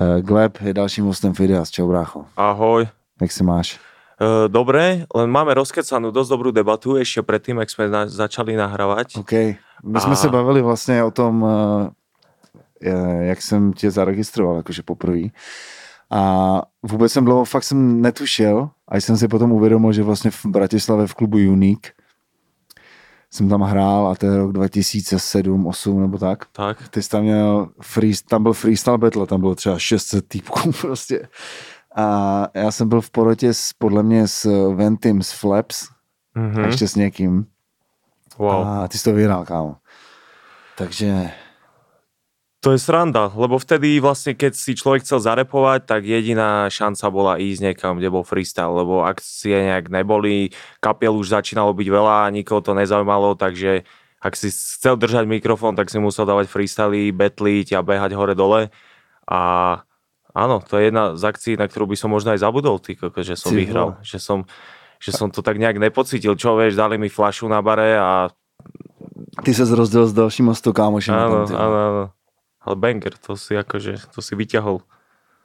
Uh, Gleb je dalším hostem Fidias. Čau, brácho. Ahoj. Jak se máš? Uh, dobre, len máme rozkecanú dosť dobrú debatu ešte predtým, jak sme na, začali nahrávať. OK. My jsme A- se bavili vlastně o tom, uh, jak jsem tě zaregistroval, jakože poprvé. A vůbec jsem dlouho, fakt jsem netušil, a jsem si potom uvědomil, že vlastně v Bratislavě v klubu Unique jsem tam hrál a to je rok 2007, 8 nebo tak. Tak. Ty jsi tam měl, free, tam byl freestyle battle, tam bylo třeba 600 týpků prostě. A já jsem byl v porotě s, podle mě s Ventim, s Flaps Mhm. a ještě s někým. Wow. A ty jsi to vyhrál, kámo. Takže To je sranda, lebo vtedy vlastne, keď si človek chcel zarepovať, tak jediná šanca bola ísť niekam, kde bol freestyle, lebo akcie nejak neboli, kapiel už začínalo byť veľa, nikoho to nezaujímalo, takže ak si chcel držať mikrofón, tak si musel dávať freestyly, betliť a behať hore-dole. A áno, to je jedna z akcií, na ktorú by som možno aj zabudol, ty, že som Ty vyhral. Že som, že som to tak nejak nepocítil. Čo vieš, dali mi flašu na bare a ty se rozdělil s dalšíma 100 kámošima. áno, áno, áno. Ale banger, to si akože, to si vyťahol.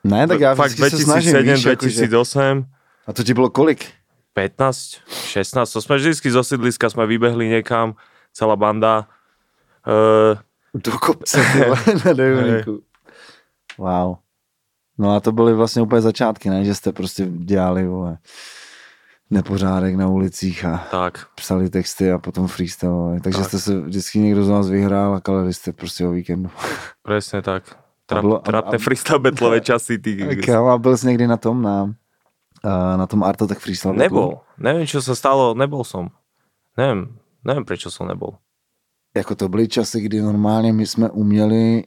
Ne, tak já Fakt vždycky se snažím, 2007, víš, jakože, 2008, A to ti bylo kolik? 15, 16, to sme vždycky zo sídliska sme vybehli niekam, celá banda. Uh, Do kopce, na. Wow. No a to byly vlastně úplně začátky, ne? Že jste prostě dělali, vole, nepořádek na ulicích a tak, psali texty a potom freestylovali. Takže Tak. jste se vždycky někdo z nás vyhrál a kalili jste prostě o víkendu. presne tak. Trap, bylo- trapné a- freestyle battlové časy. Ty, a byl jsi někdy na tom, na, a na tom Arto, tak freestyle? nebol. Neviem, čo sa stalo, nebol som. Neviem, neviem, prečo som nebol. Jako to byly časy, kdy normálně my jsme uměli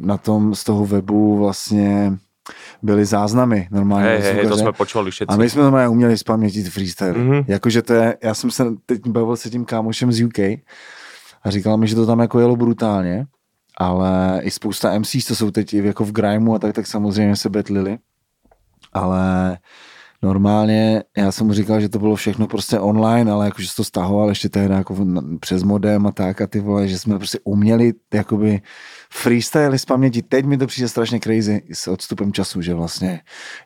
na tom z toho webu vlastně byly záznamy normálně. Hej, hej, to zvukaře. sme počuli všetci. A my jsme normálně uměli spamětit freestyle. Mhm. Mm-hmm. Jakože to je, já jsem se teď bavil se tím kámošem z UK a říkal mi, že to tam jako jelo brutálně, ale i spousta MCs, to jsou teď jako v grimeu a tak, tak samozřejmě se betlili. Ale normálně, já jsem mu říkal, že to bylo všechno prostě online, ale jakože to stahoval ještě tehdy jako přes modem a tak a ty vole, že jsme prostě uměli jakoby freestyle z paměti. Teď mi to přijde strašně crazy s odstupem času, že vlastně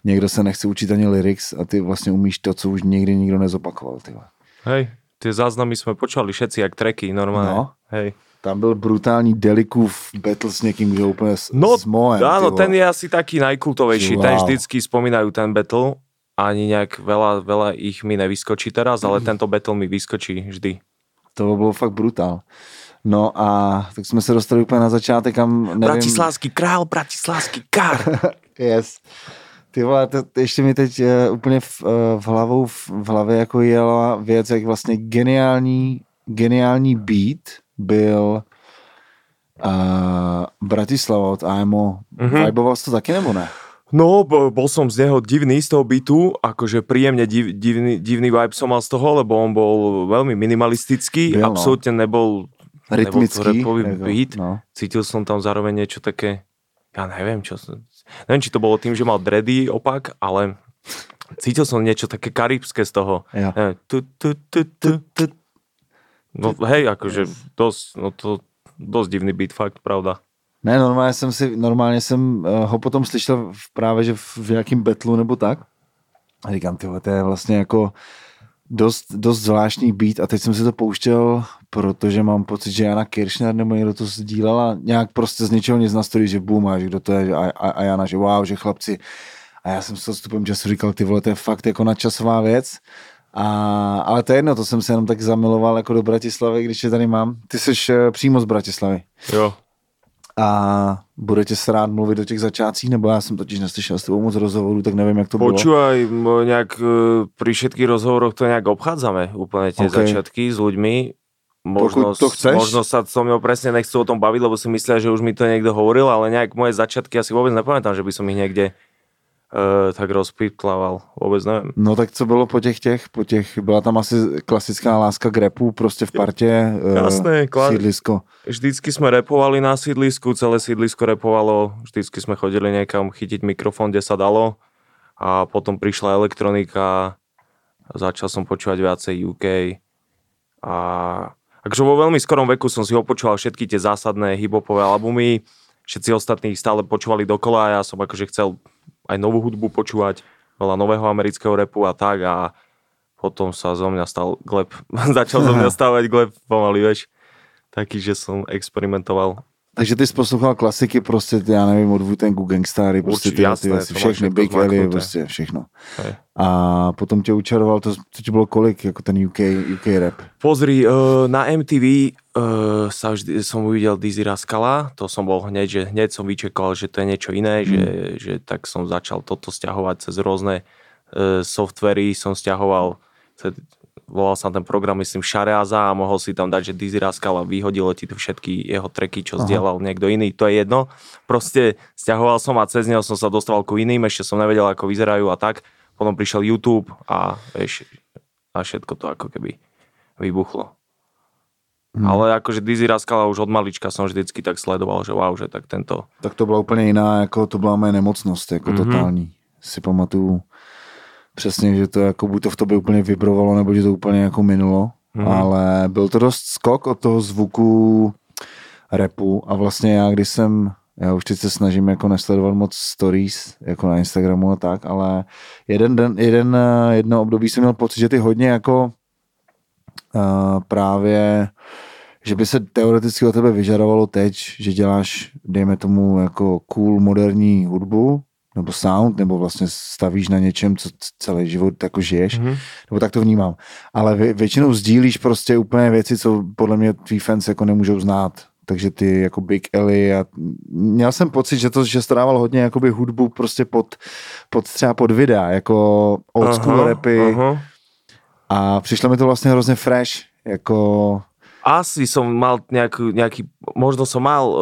někdo se nechce učit ani lyrics a ty vlastně umíš to, co už nikdy nikdo nezopakoval. Ty vole. Hej, tie záznamy sme počuli všetci, jak treky, normálne. No. Hej. Tam byl brutální Delikův battle s někým, kdo úplně s, No, s Moem. áno, ten je asi taký najkultovejší. Wow. Ten vždycky spomínajú ten battle. Ani nejak veľa, veľa ich mi nevyskočí teraz, ale tento battle mi vyskočí vždy. To bylo fakt brutál. No a tak jsme se dostali úplně na začátek, kam nevím... Bratislavský král, bratislavský kár. Yes. Ty vole, to, ještě mi teď uh, úplně v, uh, v, hlavou, v, v hlavě jako jela věc, jak vlastně geniální, geniální beat byl uh, Bratislava od AMO. Mhm. Mm-hmm. Viboval to taky nebo ne? No, bo, bol som z neho divný z toho bytu, akože príjemne div, divný, divný vibe som mal z toho, lebo on bol veľmi minimalistický, no. absolútne nebol, Rytmický. nebol to beat. No. Cítil som tam zároveň niečo také, ja neviem, čo som, neviem, či to bolo tým, že mal dready opak, ale cítil som niečo také karibské z toho. Neviem, tu, tu, tu, tu, tu. No hej, akože dosť, no to dosť divný beat, fakt, pravda. Ne, normálně jsem si, normálně jsem uh, ho potom slyšel v, právě, že v, nějakým betlu nebo tak. A říkám, tyhle, to je vlastně jako dost, dost zvláštní beat a teď jsem si to pouštěl, protože mám pocit, že Jana Kiršner nebo někdo to sdílela nějak prostě z ničeho nic na story, že boom a že kdo to je a, a, a Jana, že wow, že chlapci. A já jsem s odstupem času říkal, ty vole, to je fakt jako nadčasová věc. A, ale to je jedno, to jsem se jenom tak zamiloval jako do Bratislavy, když je tady mám. Ty jsi uh, přímo z Bratislavy Jo, a budete se rád mluvit o těch začátcích, nebo já jsem totiž neslyšel s tebou moc rozhovorů, tak nevím, jak to bylo. Počúvaj, nejak e, pri všetkých rozhovoroch to nejak obchádzame úplne tie OK. okay. začiatky s ľuďmi. Možno, Pokud to chceš. možno sa so mnou presne nechcú o tom baviť, lebo si myslia, že už mi to niekto hovoril, ale nejak moje začiatky asi vôbec nepamätám, že by som ich niekde tak rozpýtlával. Vôbec neviem. No tak co bylo po těch těch, po těch, byla tam asi klasická láska k repu, prostě v partě, eh, Jasné, kla- sídlisko. Vždycky sme repovali na sídlisku, celé sídlisko repovalo, vždycky sme chodili niekam chytiť mikrofón, kde sa dalo a potom prišla elektronika, začal som počúvať viacej UK a takže vo veľmi skorom veku som si opočúval všetky tie zásadné hiphopové albumy, všetci ostatní ich stále počúvali dokola a ja som akože chcel aj novú hudbu počúvať, veľa nového amerického repu a tak a potom sa zo mňa stal gleb. Začal zo mňa stávať gleb pomaly, vieš. Taký, že som experimentoval takže ty jsi poslouchal klasiky, prostě, já nevím, od wu Gangstary, prostě ty, jasné, ty, ty všechny, Big Ellie, prostě všechno. Hej. A potom tě učaroval, to, to ti bylo kolik, jako ten UK, UK rap? Pozri, uh, na MTV uh, sa vždy, som uvidel Dizzy Raskala, to som bol hneď, že hneď som vyčekal, že to je niečo iné, mm. že, že tak som začal toto stiahovať cez rôzne uh, softvery, som stiahoval volal sa ten program, myslím, Šareaza a mohol si tam dať, že Dizzy Rascal a vyhodilo ti tu všetky jeho treky, čo zdieľal niekto iný. To je jedno. Proste stiahoval som a cez neho som sa dostal ku iným, ešte som nevedel, ako vyzerajú a tak. Potom prišiel YouTube a, vieš, a všetko to ako keby vybuchlo. Hmm. Ale akože Dizzy Rascala už od malička som vždycky tak sledoval, že wow, že tak tento... Tak to byla úplně jiná, jako to byla moje nemocnost, jako mm-hmm. totální. Si pamatuju, přesně, že to jako buď to v tobě úplně vibrovalo, nebo že to úplně jako minulo, hmm. ale byl to dost skok od toho zvuku repu a vlastně já, když jsem, já už teď se snažím jako nesledovat moc stories, jako na Instagramu a tak, ale jeden den, jeden, jedno období jsem měl pocit, že ty hodně jako uh, právě že by se teoreticky o tebe vyžadovalo teď, že děláš, dejme tomu, jako cool moderní hudbu, nebo sound, nebo vlastně stavíš na něčem, co celý život jako žiješ, mm-hmm. nebo tak to vnímám. Ale vě, většinou sdílíš prostě úplně věci, co podle mě tví fans jako nemůžou znát. Takže ty jako Big Ellie a měl jsem pocit, že to, že strával hodně jakoby hudbu prostě pod, pod třeba pod videa, jako old school aha, rapy aha. a přišlo mi to vlastně hrozně fresh, jako asi som mal nejaký, nejaký možno som mal uh,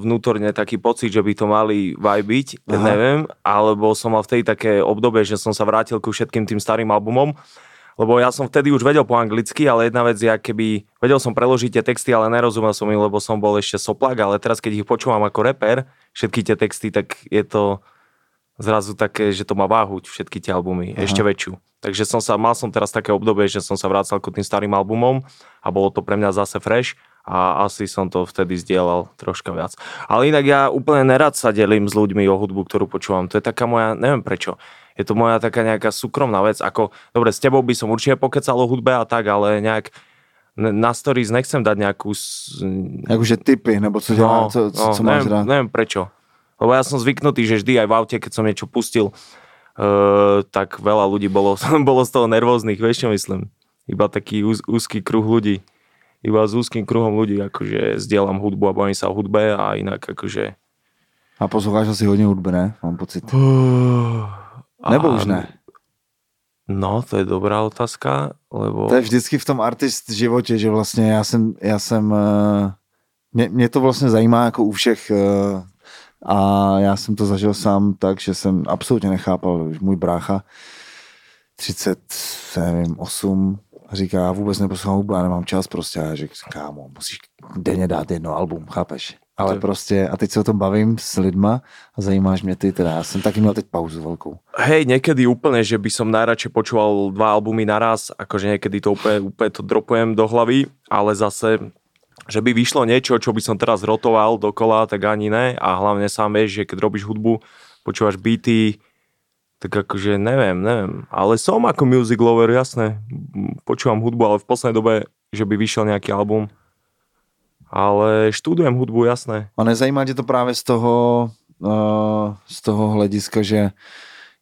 vnútorne taký pocit, že by to mali vajbiť, Aha. neviem, alebo som mal v tej také obdobie, že som sa vrátil ku všetkým tým starým albumom, lebo ja som vtedy už vedel po anglicky, ale jedna vec je, keby vedel som preložiť tie texty, ale nerozumel som im, lebo som bol ešte soplak, ale teraz keď ich počúvam ako reper, všetky tie texty, tak je to zrazu také, že to má váhu, všetky tie albumy, Aha. ešte väčšiu. Takže som sa, mal som teraz také obdobie, že som sa vrácal k tým starým albumom a bolo to pre mňa zase fresh a asi som to vtedy zdieľal troška viac. Ale inak ja úplne nerad sa delím s ľuďmi o hudbu, ktorú počúvam. To je taká moja, neviem prečo, je to moja taká nejaká súkromná vec, ako, dobre, s tebou by som určite pokecal o hudbe a tak, ale nejak na stories nechcem dať nejakú... Akože typy, nebo co, no, co, co, no, co máš neviem, rád. Neviem prečo. Lebo ja som zvyknutý, že vždy aj v aute, keď som niečo pustil, tak veľa ľudí bolo, bolo z toho nervóznych, vieš čo myslím? Iba taký úz, úzky kruh ľudí. Iba s úzkým kruhom ľudí, akože zdieľam hudbu a bavím sa o hudbe a inak akože... A posloucháš asi hodně hudby, ne? Mám pocit. Uh, Nebo už ne? No, to je dobrá otázka, lebo... To je vždycky v tom artist životě, že vlastně já jsem, já jsem uh, mě, mě to vlastně zajímá jako u všech uh, a já jsem to zažil sám tak, že jsem absolutně nechápal, můj brácha 30, nevím, 8 říká, já vůbec neposlouchám hudbu, já nemám čas prostě. A já řekl, kámo, musíš denně dát jedno album, chápeš? Ale to... prostě, a teď se o tom bavím s lidma a zajímáš mě ty, teda já jsem taky měl teď pauzu velkou. Hej, niekedy úplne, že by som najradšej počúval dva albumy naraz, akože niekedy to úplne, úplne to dropujem do hlavy, ale zase že by vyšlo niečo, čo by som teraz rotoval dokola, tak ani ne. A hlavne sám vieš, že keď robíš hudbu, počúvaš beaty, tak akože neviem, neviem. Ale som ako music lover, jasné. Počúvam hudbu, ale v poslednej dobe, že by vyšiel nejaký album. Ale študujem hudbu, jasné. A nezajímá tě to právě z toho, uh, z toho hlediska, že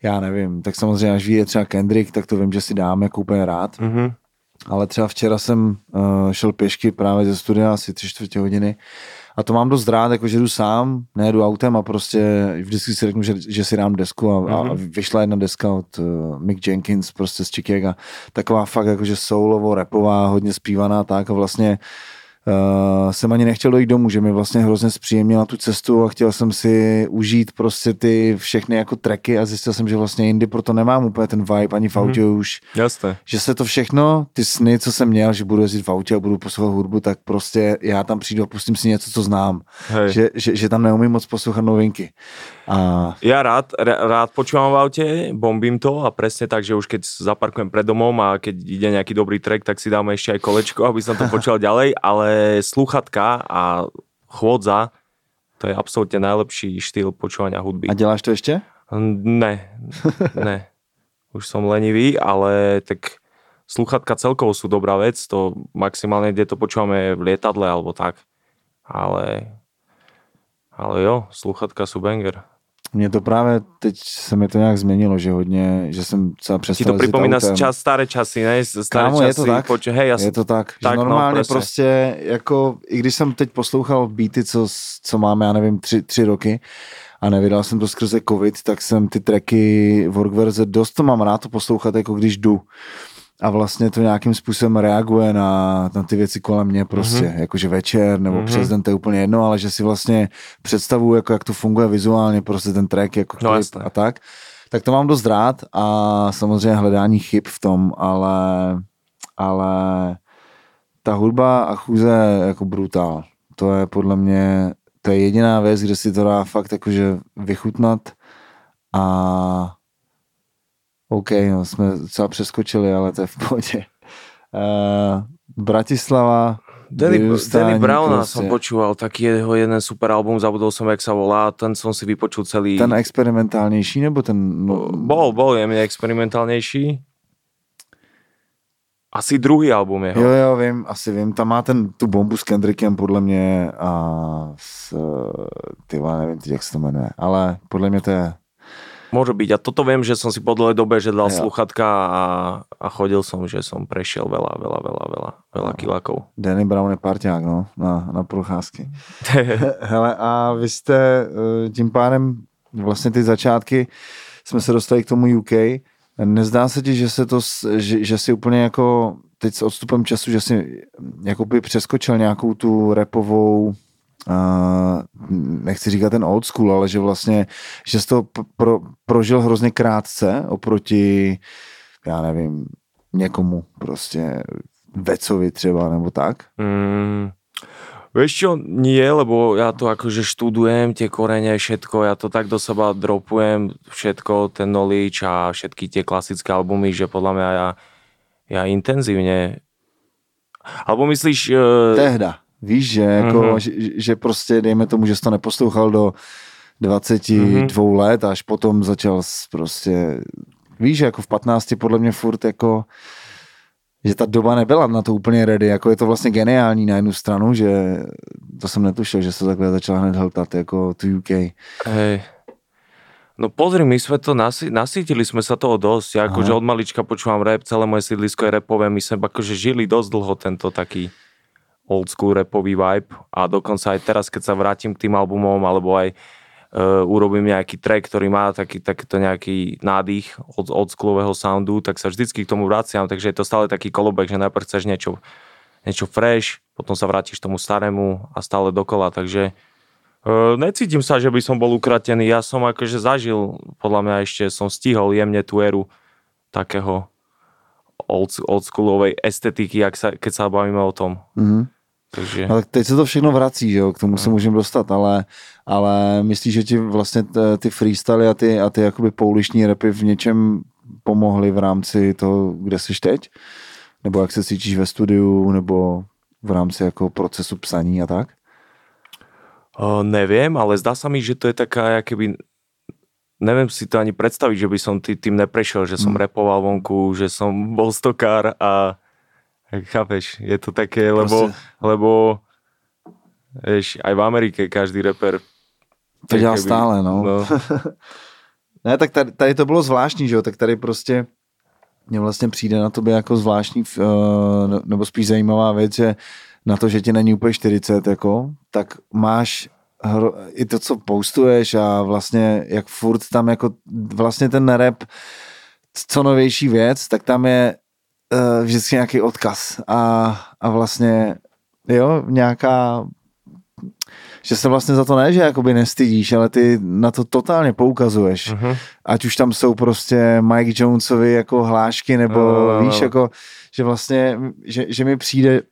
já nevím, tak samozřejmě až vyjde třeba Kendrick, tak to vím, že si dám jako úplně rád. Mm-hmm ale třeba včera jsem uh, šel pěšky právě ze studia asi tři čtvrtě hodiny a to mám dost rád, jako že jdu sám, nejedu autem a prostě vždycky si řeknu, že, že si dám desku a, mm-hmm. a mhm. vyšla jedna deska od uh, Mick Jenkins prostě z Chicago, taková fakt jakože soulovo, repová, hodně zpívaná tak a vlastně uh, jsem ani nechtěl dojít domů, že mi vlastně hrozně zpříjemnila tu cestu a chtěl jsem si užít prostě ty všechny jako treky a zjistil jsem, že vlastně jindy proto nemám úplně ten vibe ani v autě mm-hmm. už. Jasné. Že se to všechno, ty sny, co jsem měl, že budu jezdit v autě a budu poslouchat hudbu, tak prostě já tam přijdu a pustím si něco, co znám. Že, že, že, tam neumím moc poslouchat novinky. A... Ja rád, rád počúvam v aute, bombím to a presne tak, že už keď zaparkujem pred domom a keď ide nejaký dobrý track, tak si dáme ešte aj kolečko, aby som to počul ďalej, ale sluchatka a chôdza, to je absolútne najlepší štýl počúvania hudby. A děláš to ještě? Ne, ne. Už som lenivý, ale tak sluchatka celkovo sú dobrá vec, to maximálne, kde to počúvame v lietadle alebo tak. Ale, ale jo, sluchatka sú banger. Mně to právě teď se mi to nějak změnilo, že hodně, že jsem třeba přestal Ti to pripomína autem. čas, staré časy, ne? Staré Kámo, časy, je to tak. Poč- hej, ja Je to tak, že Tak, no, normálně presne. prostě, jako, i když jsem teď poslouchal beaty, co, co máme, já nevím, tři, tři roky, a nevydal jsem to skrze covid, tak jsem ty tracky Workverze, dost to mám rád to poslouchat, jako když jdu. A vlastně to nějakým způsobem reaguje na, na ty věci kolem mě prostě, mm-hmm. jakože večer nebo mm-hmm. přes den, to je úplně jedno, ale že si vlastně představuju, jako jak to funguje vizuálně, prostě ten track, jako No, klip a tak. Tak to mám dost rád a samozřejmě hledání chyb v tom, ale, ale ta hudba a chůze jako brutál. To je podle mě, to je jediná věc, kde si to dá fakt jakože vychutnat a OK, no, jsme docela přeskočili, ale to je v pohodě. Uh, Bratislava, Danny, Danny Browna prostě. som počúval, taký jeho jeden super album, zabudol som, jak sa volá, ten som si vypočul celý. Ten experimentálnější, nebo ten... No, Bol, bol jemne experimentálnejší. Asi druhý album jeho. Jo, jo, vím, asi vím. Tam má ten, tu bombu s Kendrickem podle mě a s, ty vole, nevím teď, jak se to jmenuje, ale podle mě to je, Môže byť. A toto viem, že som si po dlhej dobe, že dal Jo. sluchatka a, a chodil som, že som prešiel veľa, veľa, veľa, veľa, veľa No. kilakov. Danny Brown je parťák, no, na, na procházky. Hele, a vy jste eh, tím pádem vlastně ty začátky, jsme se dostali k tomu UK. Nezdá se ti, že se to, že, že si úplně jako teď s odstupem času, že si jako by přeskočil nějakou tu repovou uh, nechci říkat ten old school, ale že vlastně, že jsi to pro, prožil hrozně krátce oproti, já nevím, někomu prostě Vecovi třeba, nebo tak? Mm, vieš čo, nie, lebo ja to akože študujem, tie korene, všetko, ja to tak do seba dropujem, všetko, ten knowledge a všetky tie klasické albumy, že podľa mňa ja, ja intenzívne alebo myslíš, uh, Tehda. Víš, že, jako, Mhm. že, že prostě, dejme tomu, že jsi to neposlouchal do 22 Mhm. let, až potom začal prostě, víš, že jako v 15 podle mě furt jako, že ta doba nebyla na to úplně ready, jako je to vlastně geniální na jednu stranu, že to jsem netušil, že se takhle začal hned hltat jako tu UK. hej, No pozri, my sme to, nasi, nasítili sme sa toho dosť. Ja akože od malička počúvam rap, celé moje sídlisko je repové, my sme akože žili dosť dlho tento taký old school rapový vibe a dokonca aj teraz, keď sa vrátim k tým albumom, alebo aj uh, urobím nejaký track, ktorý má taký, takýto nejaký nádych od old schoolového soundu, tak sa vždycky k tomu vraciam, takže je to stále taký kolobek, že najprv chceš niečo, niečo fresh, potom sa vrátiš tomu starému a stále dokola, takže Uh, necítim sa, že by som bol ukratený. Ja som akože zažil, podľa mňa ešte som stihol jemne tú éru takého old, oldschoolovej estetiky, jak sa, keď sa bavíme o tom. Mhm. Takže Ale teď se to všechno vrací, že jo, k tomu se můžeme dostat, ale, ale myslíš, že ti vlastně t- ty freestyly a ty, a ty jakoby poulišní rapy v něčem pomohly v rámci toho, kde jsi teď? Nebo jak se cítíš ve studiu, nebo v rámci jako procesu psaní a tak? uh, neviem, ale zdá sa mi, že to je taká, keby neviem si to ani predstaviť, že by som tý, tým neprešiel, že som Mm. repoval vonku, že som bol stokár a chápeš, je to také, lebo, Proste- lebo vieš, aj v Amerike každý reper To dělá keby- stále, no. no. Ne, tak tady, tady to bylo zvláštní, že jo, tak tady prostě mně vlastně přijde na tobě jako zvláštní, uh, ne- nebo spíš zajímavá věc, že na to, že ti není úplně 40, jako, tak máš hro, i to, co postuješ a vlastně jak furt tam jako vlastně ten rap, co novější věc, tak tam je uh, vždycky nějaký odkaz a, a vlastně jo, nějaká že se vlastně za to ne, že jakoby nestydíš, ale ty na to totálně poukazuješ. Mhm. Ať už tam jsou prostě Mike Jonesovi jako hlášky, nebo no, víš, jako, že vlastně, že, že mi přijde,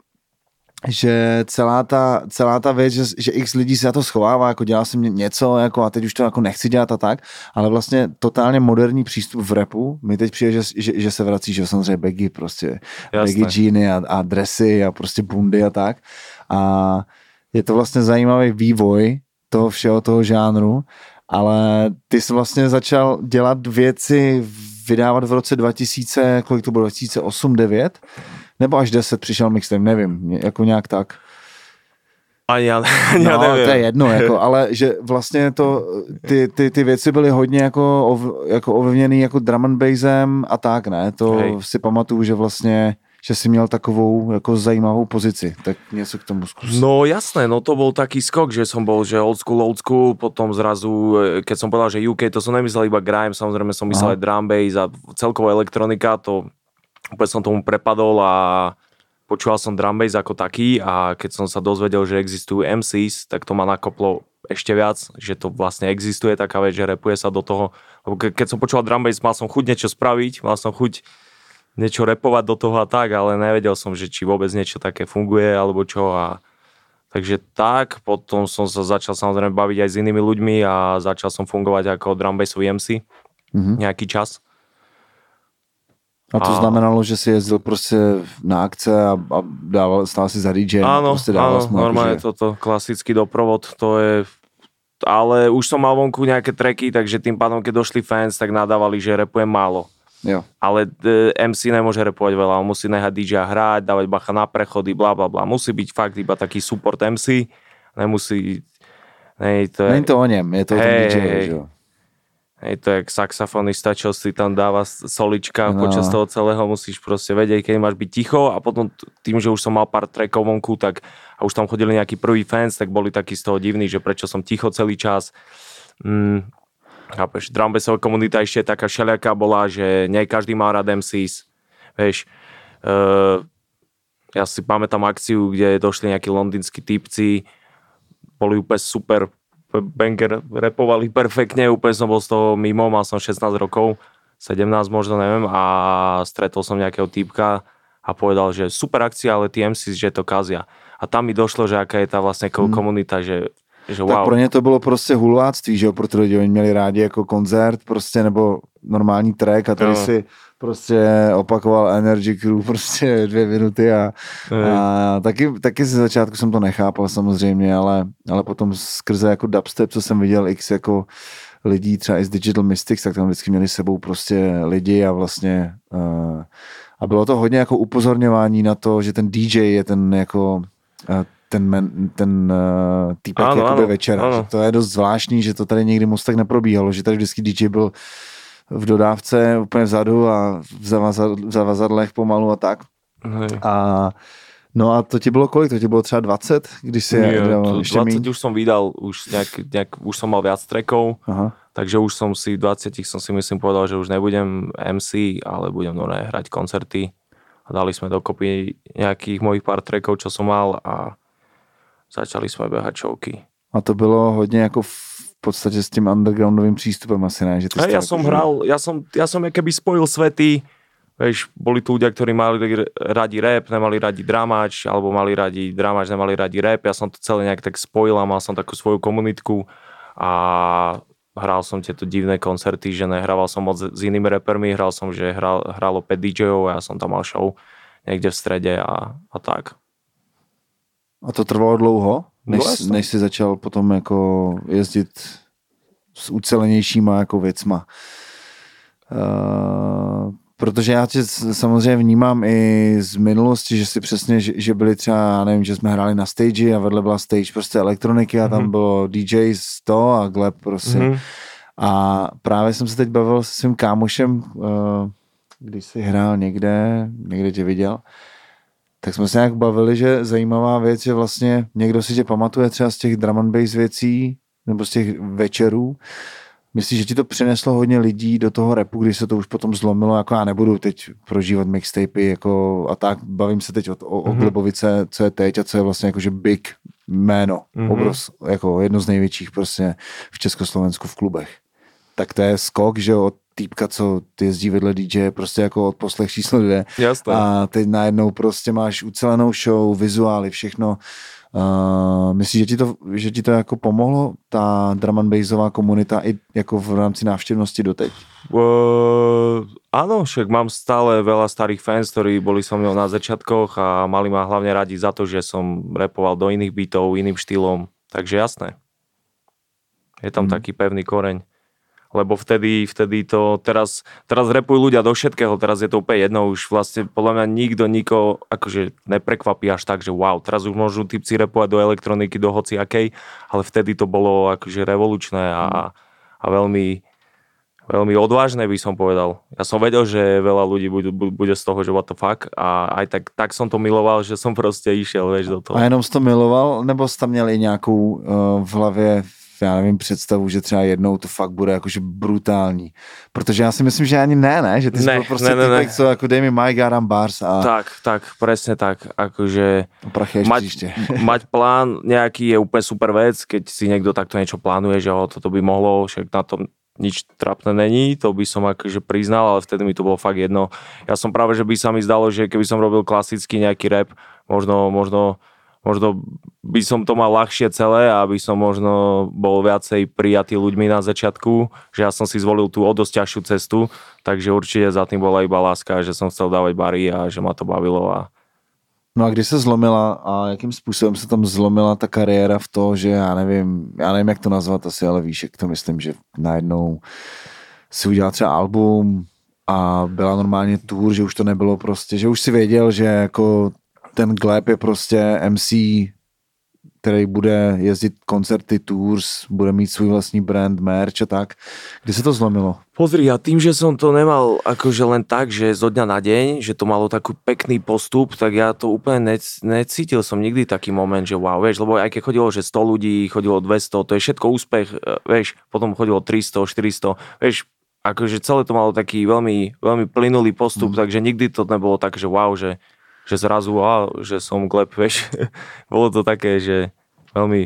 že celá ta, celá ta věc, že, že x lidí se za to schovává, jako dělal jsem něco jako a teď už to jako nechci dělat a tak, ale vlastně totálně moderní přístup v repu, mi teď přijde, že, že, že se vrací, že samozřejmě baggy prostě, Jasné. baggy džíny a, a dresy a prostě bundy a tak a je to vlastně zajímavý vývoj toho všeho, toho žánru, ale ty jsi vlastně začal dělat věci, vydávat v roce 2000, kolik to bylo, 2008, 9? Nebo až 10 přišel mixtape, nevím, jako nějak tak. Ani ja, ani No, to je jedno, jako, ale že vlastně to, ty, ty, ty věci byly hodně jako, ov, jako ovlivněný jako drum and bassem a tak, ne? To Hej. si pamatuju, že vlastně že si měl takovou jako zajímavou pozici, tak něco k tomu zkus. No jasné, no to bol taký skok, že som bol, že old school, old school, potom zrazu, e, keď som povedal, že UK, to som nemyslel iba grime, samozrejme som Aha. myslel aj drum bass a celková elektronika, to úplne som tomu prepadol a počúval som drum bass ako taký a keď som sa dozvedel, že existujú MCs, tak to ma nakoplo ešte viac, že to vlastne existuje taká vec, že repuje sa do toho. Keď som počúval drum bass, mal som chuť niečo spraviť, mal som chuť niečo repovať do toho a tak, ale nevedel som, že či vôbec niečo také funguje alebo čo a takže tak, potom som sa začal samozrejme baviť aj s inými ľuďmi a začal som fungovať ako drum bassový MC Mhm. nejaký čas. A to A- znamenalo, že si jezdil prostě na akce a, a dával, stál si za DJ. Áno, dával áno, normálne akože- toto klasický doprovod, to je ale už som mal vonku nejaké tracky, takže tým pádom, keď došli fans, tak nadávali, že repujem málo. Jo. Ale e, MC nemôže repovať veľa, on musí nehať DJ hrať, dávať bacha na prechody, bla bla bla. Musí byť fakt iba taký support MC, nemusí... Nej, to je, Není to o něm, je to o tom DJ, hej. že. Hej, to je jak saxofonista, čo si tam dáva solička No. počas toho celého, musíš proste vedieť, keď máš byť ticho a potom tým, že už som mal pár trackov vonku, tak a už tam chodili nejakí prví fans, tak boli takí z toho divní, že prečo som ticho celý čas. Mm, chápeš, drumbassová komunita ešte taká všelijaká bola, že nie každý mal rád MCs, vieš. Uh, ja si pamätám akciu, kde došli nejakí londýnsky typci, boli úplne super, banger repovali perfektne, úplne som bol z toho mimo, mal som 16 rokov, 17 možno, neviem, a stretol som nejakého týpka a povedal, že super akcia, ale tí MCs, že to kazia. A tam mi došlo, že aká je tá vlastne ko- komunita, že, že Tak wow. pro ně to bylo prostě hulváctví, že jo, protože lidi oni měli rádi jako koncert prostě nebo normální track a tady Jo. si prostě opakoval Energy Crew prostě dvě minuty a, a taky, taky ze začátku jsem to nechápal samozřejmě, ale, ale potom skrze jako dubstep, co jsem viděl x jako lidí třeba i z Digital Mystics, tak tam vždycky měli s sebou prostě lidi a vlastně uh, a bylo to hodně jako upozorňování na to, že ten DJ je ten jako uh, ten, men, ten uh, týpek Ano, jakoby ano, večera. ano. Že to je dost zvláštní, že to tady někdy moc tak neprobíhalo, že tady vždycky DJ byl v dodávce úplně vzadu a v, zavazad, v zavazadlech pomalu a tak. Hej. A no a to ti bylo kolik? To ti bylo třeba 20, když si Nie, dával to ještě 20 míň? už som vydal, už, nejak, nejak, už som mal viac trackov, Aha. takže už som si v 20 som si myslím povedal, že už nebudem MC, ale budem normálne hrať koncerty. A dali sme dokopy nejakých mojich pár trackov, čo som mal a začali sme behať šovky. A to bylo hodně jako v podstatě s tím undergroundovým přístupem asi ne? Že ty ja som hral, ja som, ja som keby spojil svety, vieš, boli tu ľudia, ktorí mali radi rap, nemali radi dramač, alebo mali radi dramač, nemali radi rap, ja som to celé nejak tak spojil a mal som takú svoju komunitku a hral som tieto divné koncerty, že nehrával som moc s inými repermi, hral som, že hral, hralo 5 DJov a ja som tam mal show niekde v strede a, a tak. A to trvalo dlouho, než, No než jsi začal potom jako jezdit s ucelenějšíma jako věcma. Uh, protože já tě s- samozřejmě vnímám i z minulosti, že si přesně, že, že byli třeba, já nevím, že jsme hráli na stage a vedle byla stage prostě elektroniky a tam Mhm. bylo DJ 100 a Gleb prostě. Mhm. A právě jsem se teď bavil se svým kámošem, eh, když jsi hrál někde, někde tě viděl, tak jsme se nějak bavili, že zajímavá věc, že vlastně někdo si tě pamatuje třeba z těch drum and bass věcí, nebo z těch večerů. Myslíš, že ti to přineslo hodně lidí do toho repu, když se to už potom zlomilo, jako já nebudu teď prožívat mixtapy jako a tak, bavím se teď o, o, o Mhm. Glibovice, co je teď a co je vlastně jakože big jméno, Mhm. obros, jako jedno z největších prostě v Československu v klubech. Tak to je skok, že od týpka, co jezdí vedle DJ, prostě jako od poslech číslo dvě. Jasné. A teď najednou prostě máš ucelenou show, vizuály, všechno. Uh, myslíš, že ti, to, že ti to jako pomohlo, ta drum and bassová komunita i jako v rámci návštěvnosti doteď? Uh, áno, však mám stále veľa starých fans, ktorí boli so mnou na začiatkoch a mali ma hlavne radi za to, že som repoval do iných bytov, iným štýlom, takže jasné. Je tam Mhm. taký pevný koreň. Lebo vtedy, vtedy to, teraz, teraz repujú ľudia do všetkého, teraz je to úplne jedno, už vlastne podľa mňa nikto nikoho akože neprekvapí až tak, že wow, teraz už môžu typci repovať do elektroniky, do hociakej, ale vtedy to bolo akože revolučné a, a veľmi, veľmi odvážne by som povedal. Ja som vedel, že veľa ľudí bude, bude z toho, že what the fuck a aj tak, tak som to miloval, že som proste išiel, vieš, do toho. A jenom jsi to miloval, nebo jsi tam měl i nějakou uh, v hlavě já nevím, představu, že třeba jednou to fakt bude jakože brutální. Protože já si myslím, že ani ne, ne? Že ty Ne, byl prostě ne, ne, ne. týpek, co jako dej mi Mike, dám bars a Tak, tak, presne tak. Akože prachy mať, příště. mať plán nejaký je úplne super vec, keď si niekto takto niečo plánuje, že ho, toto by mohlo, však na tom nič trapné není, to by som akože priznal, ale vtedy mi to bolo fakt jedno. Ja som práve, že by sa mi zdalo, že keby som robil klasický nejaký rap, možno, možno, možno by som to mal ľahšie celé a aby som možno bol viacej prijatý ľuďmi na začiatku, že ja som si zvolil tú o dosť ťažšiu cestu, takže určite za tým bola iba láska, že som chcel dávať bary a že ma to bavilo a No a kdy se zlomila a jakým způsobem se tam zlomila ta kariéra v to, že já nevím, já nevím, jak to nazvat asi, ale víš, jak to myslím, že najednou si udělal třeba album a byla normálně tour, že už to nebylo prostě, že už si věděl, že jako ten Gleb je prostě MC, který bude jezdit koncerty, tours, bude mít svůj vlastní brand, merch a tak. Kdy se to zlomilo? Pozri, a tým, že som to nemal akože len tak, že zo dňa na deň, že to malo taký pekný postup, tak ja to úplne nec, necítil som nikdy taký moment, že wow, vieš, lebo aj keď chodilo, že 100 ľudí, chodilo 200, to je všetko úspech, vieš, potom chodilo 300, 400, vieš, akože celé to malo taký veľmi, veľmi plynulý postup, mm. takže nikdy to nebolo tak, že wow, že, že zrazu, wow, že som gleb, vieš, bolo to také, že veľmi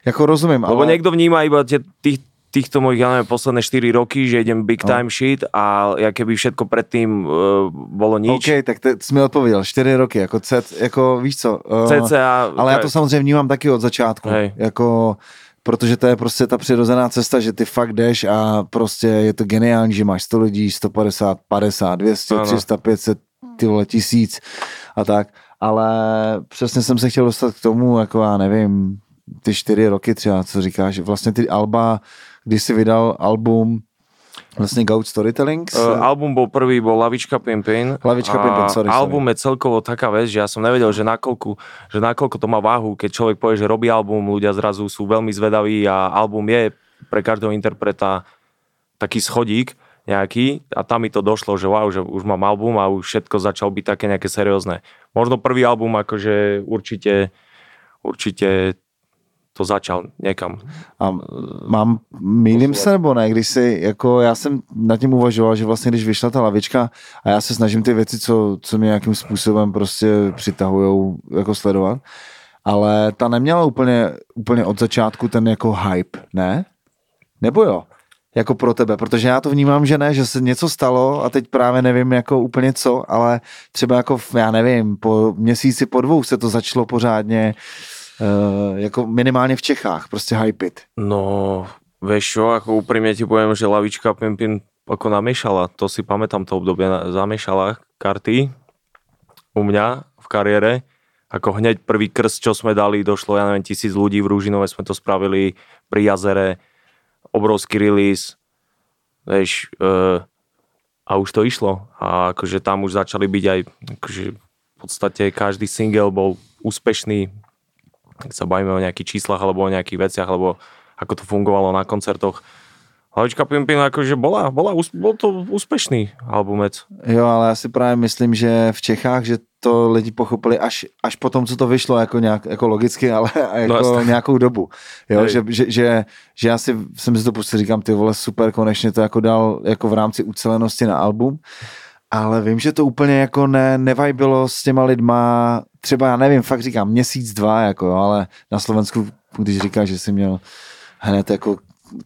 Jako rozumím, lebo ale... niekto vníma iba tie, tých, týchto mojich, ja neviem, posledné 4 roky, že idem big No. time shit a ja keby všetko predtým uh, bolo nič. OK, tak te, mi odpověděl, čtyři roky, jako, cet, jako víš co, uh, CCA, ale já to samozřejmě vnímám taky od začátku, Hej. jako, protože to je prostě ta přirozená cesta, že ty fakt jdeš a prostě je to geniální, že máš 100 lidí, 150, 50, 200, Ano. 300, 500, ty vole, tisíc a tak, ale přesně jsem se chtěl dostat k tomu, jako já nevím, ty čtyři roky třeba, co říkáš, vlastně ty Alba, když jsi vydal album, vlastně Goat Storytelling, Uh, album bol prvý, bol Lavička Pimpin. Hlavička a Pimpin, sorry, sorry. Album je celkovo taká vec, že ja som nevedel, že nakoľko, že nakoľko to má váhu, keď človek povie, že robí album, ľudia zrazu sú veľmi zvedaví a album je pre každého interpreta taký schodík nejaký a tam mi to došlo, že wow, že už mám album a už všetko začalo byť také nejaké seriózne. Možno prvý album akože určite, určite to začal někam. A mám, mýlím se nebo ne, když si, jako já jsem nad tím uvažoval, že vlastně když vyšla ta lavička a já se snažím ty věci, co, co mě nějakým způsobem prostě přitahujou jako sledovat, ale ta neměla úplně, úplně od začátku ten jako hype, ne? Nebo jo? Jako pro tebe, protože já to vnímám, že ne, že se něco stalo a teď právě nevím jako úplně co, ale třeba jako, já nevím, po měsíci, po dvou se to začalo pořádně uh, jako minimálně v Čechách, prostě hypit. No, vieš čo, ako úprimne ti poviem, že Lavička Pimpin ako namiešala, to si pamätám to obdobie, zamiešala karty u mňa v kariére. Ako hneď prvý krst, čo sme dali, došlo, ja neviem, tisíc ľudí v Rúžinove, sme to spravili pri jazere, obrovský release, vieš, e, a už to išlo. A akože tam už začali byť aj, akože v podstate každý single bol úspešný, keď sa bavíme o nejakých číslach alebo o nejakých veciach, alebo ako to fungovalo na koncertoch. Hlavička Pimpin akože bola, bola, bol to úspešný albumec. Jo, ale já si právě myslím, že v Čechách, že to lidi pochopili až, až po tom, co to vyšlo, jako, nějak, jako logicky, ale jako No, nějakou dobu. Jo, že, že, že, že, já si, jsem si to pustil, říkám, ty vole, super, konečně to jako dal jako v rámci ucelenosti na album, ale vím, že to úplně jako ne, nevajbilo s těma lidma, třeba já nevím, fakt říkám měsíc, dva, jako, jo, ale na Slovensku, když říkáš, že jsi měl hned jako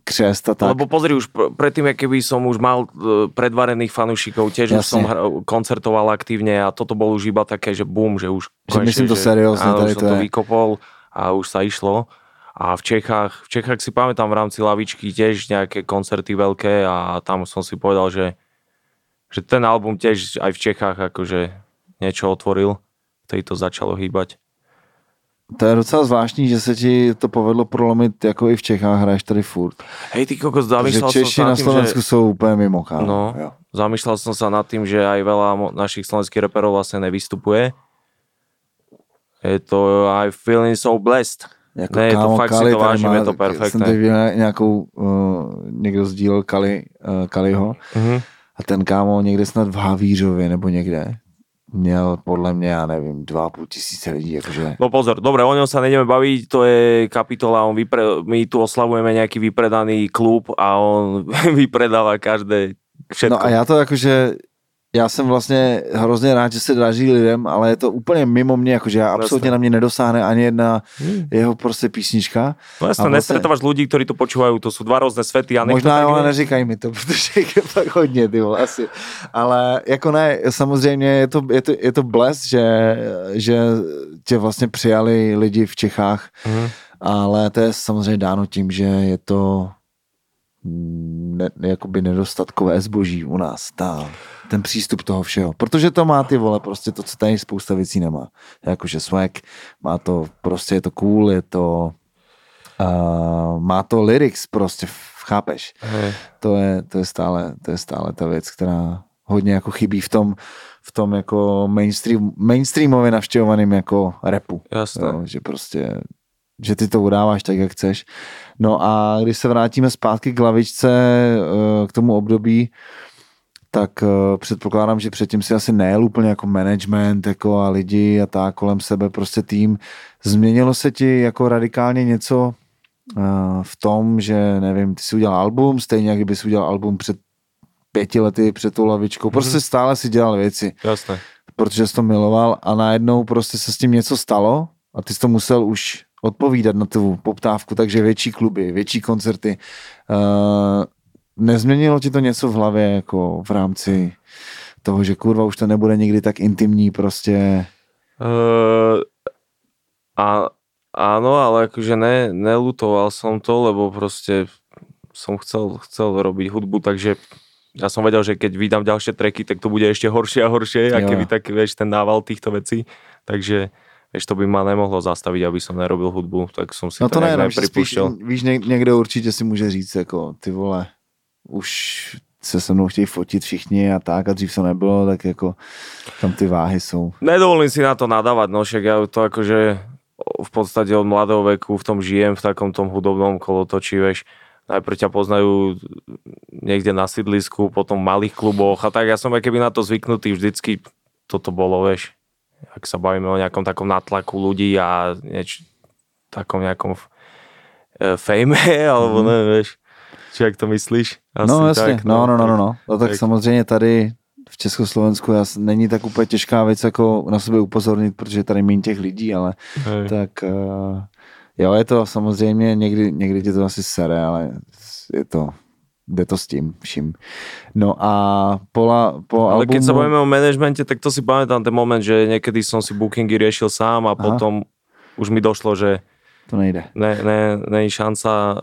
křest a tak. Lebo pozri, už pr- predtým, keby som už mal e, predvarených fanúšikov, tiež už Jasne. som hra- koncertoval aktívne a toto bol už iba také, že bum, že už Že myslím to seriózne, áno, už to som to je. vykopol a už sa išlo. A v Čechách, v Čechách si pamätám v rámci lavičky tiež nejaké koncerty veľké a tam som si povedal, že, že ten album tiež aj v Čechách akože niečo otvoril, vtedy to začalo hýbať. To je docela zvláštní, že se ti to povedlo prolomit jako i v Čechách, hraješ tady furt. Hej, ty kokos, zamýšľal som Češi sa na tým, Slovensku že... jsou úplně mimo, kámo. No. Jo. Zamýšľal som sa nad tým, že aj veľa našich slovenských reperov vlastne nevystupuje. Je to I feeling so blessed. Jako Ne, je to kámo, fakt si Kali to tady vážim, má- je to Jsem perfektné. teď viděl nějakou, uh, někdo sdílel Kali, uh, Kaliho Mhm. a ten kámo někde snad v Havířově nebo někde měl podle mě, já nevím, dva půl tisíce lidí, jakože No pozor, dobre, o ňom sa nejdeme baviť, to je kapitola, on vypre, my tu oslavujeme nejaký vypredaný klub a on vypredáva každé všetko. No a já to jakože, já jsem vlastně hrozně rád, že se daří lidem, ale je to úplně mimo mě, jakože já absolutně Jasné. na mě nedosáhne ani jedna Hmm. jeho prostě písnička. No jasne, a vlastne- nestretávaš ľudí, ktorí to počúvajú, to sú dva rôzne svety a Možná jo, tak ale je. neříkají mi to, protože je fakt hodně, ty vole, asi. Ale jako ne, samozřejmě je to, je to, je to bles, že, že tě vlastně přijali lidi v Čechách, Mhm. ale to je samozřejmě dáno tím, že je to ne, jakoby nedostatkové zboží u nás, ta, ten přístup toho všeho. Protože to má ty vole, prostě to, co tady spousta věcí nemá. Jakože swag, má to, prostě je to cool, je to, uh, má to lyrics prostě, chápeš? Hej. To je, to je stále, to je stále ta věc, která hodně jako chybí v tom, v tom jako mainstream, mainstreamově navštěvovaným jako repu. Jasné. Jo, že prostě, že ty to udáváš tak, jak chceš. No a když se vrátíme zpátky k lavičce, eh, k tomu období, tak eh, předpokládám, že předtím si asi nejel úplně jako management jako a lidi a tak kolem sebe, prostě tým. Změnilo se ti jako radikálně něco eh, v tom, že nevím, ty si udělal album, stejně jak si udělal album před pěti lety před tou lavičkou. Prostě stále si dělal věci Jasné. protože jsi to miloval a najednou prostě se s tím něco stalo a ty jsi to musel už odpovídat na tu poptávku, takže větší kluby, větší koncerty. Uh, nezměnilo ti to něco v hlavě jako v rámci toho, že kurva už to nebude nikdy tak intimní prostě. Uh, a, áno, ale akože ne, nelutoval som to, lebo proste som chcel, chcel robiť hudbu, takže ja som vedel, že keď vydám ďalšie treky, tak to bude ešte horšie a horšie, a keby tak, vieš, ten nával týchto vecí, takže vieš, to by ma nemohlo zastaviť, aby som nerobil hudbu, tak som si No to, to nejak nepripúšťal. víš, někdo určitě si může říct, jako ty vole, už se se mnou chtějí fotit všichni a tak a dřív to nebylo, tak jako tam ty váhy jsou. Nedovolím si na to nadávať, no však ja to akože v podstate od mladého veku v tom žijem, v takom tom hudobnom kolotočí, vieš. Najprv ťa poznajú niekde na sídlisku, potom v malých kluboch a tak ja som aj keby na to zvyknutý, vždycky toto bolo, vieš. Ak sa bavíme o nejakom takom natlaku ľudí a nieč, takom nejakom e, fejme, alebo Mhm. ne, vieš. Či jak to myslíš? Asi no jasně, tak, no, no, no, no, no. no tak, tak. samozřejmě tady v Československu jas, není tak úplně těžká věc jako na sebe upozornit, protože tady méně těch lidí, ale Hej. tak uh, jo, je to samozřejmě, někdy, někdy tě to asi sere, ale je to, jde to s tím vším. No a po, la, po Ale keď sa albumu, bavíme o manažmente, tak to si pamätám ten moment, že niekedy som si bookingy riešil sám a Aha. potom už mi došlo, že to nejde. ne, ne, ne šanca,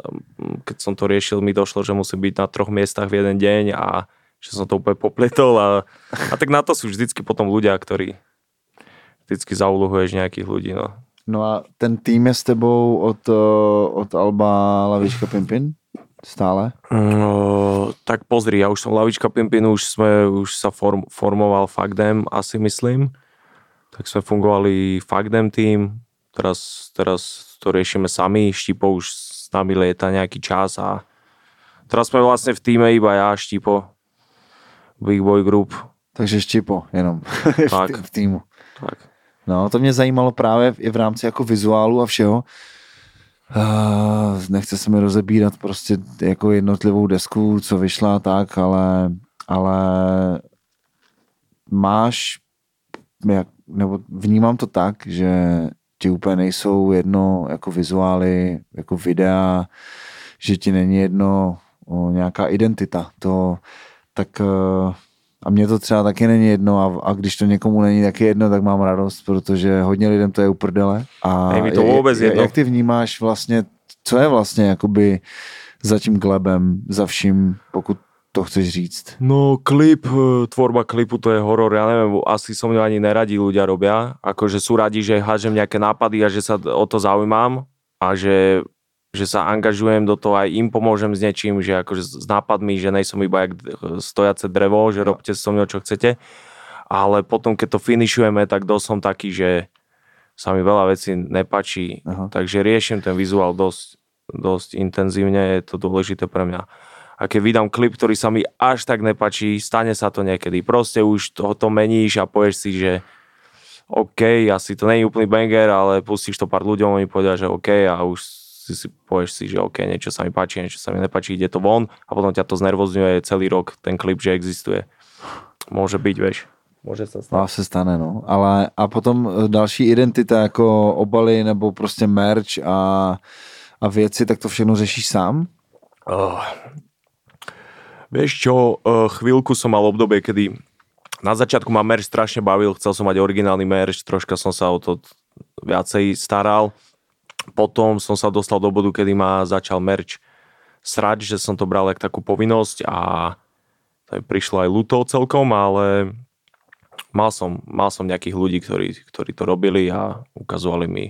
keď som to riešil, mi došlo, že musím byť na troch miestach v jeden deň a že som to úplne popletol a, a tak na to sú vždycky potom ľudia, ktorí vždycky zauluhuješ nejakých ľudí, no. No a ten tým je s tebou od, uh, od Alba Lavička Pimpin? Stále? No, tak pozri, ja už som Lavička Pimpin, už sme, už sa form, formoval Fakdem, asi myslím. Tak sme fungovali Fakdem tým, teraz, teraz to riešime sami, Štipo už s nami lieta nejaký čas a teraz sme vlastne v týme iba ja, Štipo, Big Boy Group, Takže Štipo jenom Tak. v týmu. tak. No, to mě zajímalo právě i v rámci jako vizuálu a všeho. Uh, nechce se mi rozebírat prostě jako jednotlivou desku, co vyšla tak, ale, ale máš, jak, nebo vnímám to tak, že ti úplně nejsou jedno jako vizuály, jako videa, že ti není jedno o, nějaká identita. To, tak uh, a mně to třeba taky není jedno a, a když to někomu není taky jedno, tak mám radost, protože hodně lidem to je uprdele. A Je mi to jak- vůbec jak, jedno. Jak ty vnímáš vlastně, co je vlastně jakoby za tím glebem, za vším, pokud to chceš říct? No klip, eh, tvorba klipu to je horor, ja neviem, asi so mňa ani neradí ľudia robia, akože sú radi, že hážem nejaké nápady a že sa o to zaujímam a že, že sa angažujem do toho, aj im pomôžem s niečím, že akože s nápadmi, že nejsom iba jak stojace drevo, že robte so mňou čo chcete, ale potom keď to finišujeme, tak dosť som taký, že sa mi veľa vecí nepačí, Aha. takže riešim ten vizuál dosť, dosť intenzívne, je to dôležité pre mňa. A keď vydám klip, ktorý sa mi až tak nepačí, stane sa to niekedy. Proste už to, to meníš a povieš si, že OK, asi to nie je úplný banger, ale pustíš to pár ľuďom, oni povedia, že OK a už si, si povieš si, že OK, niečo sa mi páči, niečo sa mi nepačí, ide to von a potom ťa to znervozňuje celý rok, ten klip, že existuje. Môže byť, vieš. Môže sa stať. se stane, no. Ale a potom e, další identita jako obaly nebo prostě merch a, a věci, tak to všechno řešíš sám? Oh. Vieš čo, e, chvíľku som mal obdobie, kedy na začiatku ma merch strašne bavil, chcel som mať originálny merch, troška som sa o to viacej staral. Potom som sa dostal do bodu, kedy ma začal merch srať, že som to bral jak takú povinnosť a to mi prišlo aj ľúto celkom, ale mal som, mal som nejakých ľudí, ktorí, ktorí to robili a ukazovali mi,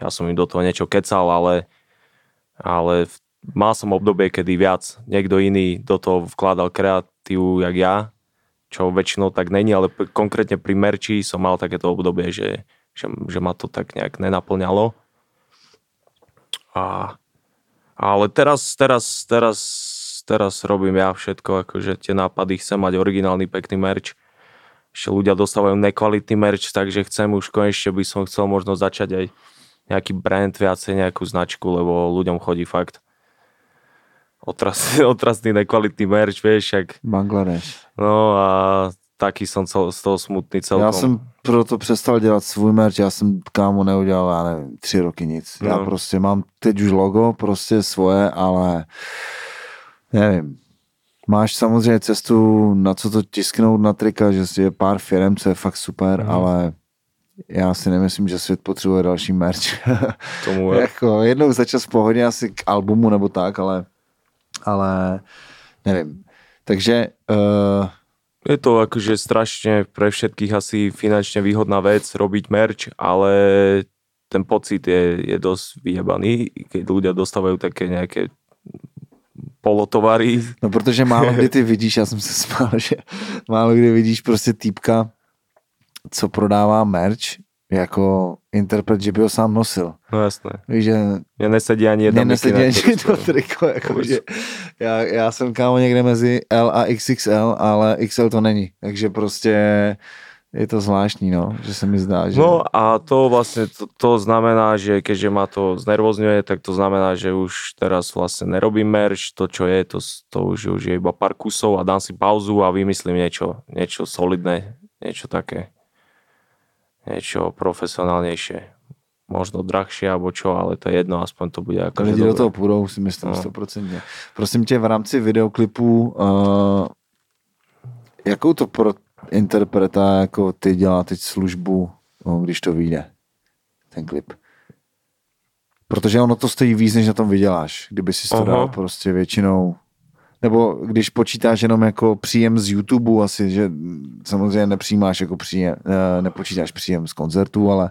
ja som im do toho niečo kecal, ale, ale mal som obdobie, kedy viac niekto iný do toho vkladal kreatívu, jak ja, čo väčšinou tak není, ale konkrétne pri merči som mal takéto obdobie, že, že, že ma to tak nejak nenaplňalo. A, ale teraz, teraz, teraz, teraz robím ja všetko, akože tie nápady, chcem mať originálny pekný merch ešte ľudia dostávajú nekvalitný merch, takže chcem už konečne by som chcel možno začať aj nejaký brand viacej, nejakú značku, lebo ľuďom chodí fakt otrasný, otrasný nekvalitný merch, vieš, jak... Bangladeš. No a taky jsem cel, z toho smutný celkom. Já jsem proto přestal dělat svůj merch, já jsem kámo neudělal, já nevím, tři roky nic. No. Já prostě mám teď už logo, prostě svoje, ale nevím, Máš samozřejmě cestu, na co to tisknout na trika, že je pár firm, co je fakt super, mm. ale já si nemyslím, že svět potřebuje další merch. Tomu je. jako jednou za čas v pohodě asi k albumu nebo tak, ale, ale nevím. Takže uh, je to akože strašne pre všetkých asi finančne výhodná vec robiť merch, ale ten pocit je, je dosť vyjebaný, keď ľudia dostávajú také nejaké polotovary. No protože málo kdy ty vidíš, já jsem se smál, že málo kdy vidíš prostě týpka, co prodává merch, jako interpret, že by ho sám nosil. No jasné. Víš, že... Mě nesedí ani jedna Mě nesedí ani jedno triko, jako, že já, já jsem kámo někde mezi L a XXL, ale XL to není. Takže prostě je to zvláštní, no, že sa mi zdá. Že... No a to vlastne, to, to znamená, že keďže ma to znervozňuje, tak to znamená, že už teraz vlastne nerobím merch, to čo je, to, to už, už je iba pár kusov a dám si pauzu a vymyslím niečo, niečo solidné, niečo také, niečo profesionálnejšie. Možno drahšie alebo čo, ale to je jedno, aspoň to bude ako. Lidi do toho půjdou, si myslím, no. 100%. Prosím tě, v rámci videoklipu, uh, jakou to pro interpreta jako ty dělá teď službu, no, když to vyjde, ten klip. Protože ono to stojí víc, než na tom vyděláš. Kdyby si to dal prostě většinou nebo když počítáš jenom jako příjem z YouTube, asi, že samozřejmě nepřijímáš jako příjem, eh, nepočítáš příjem z koncertu, ale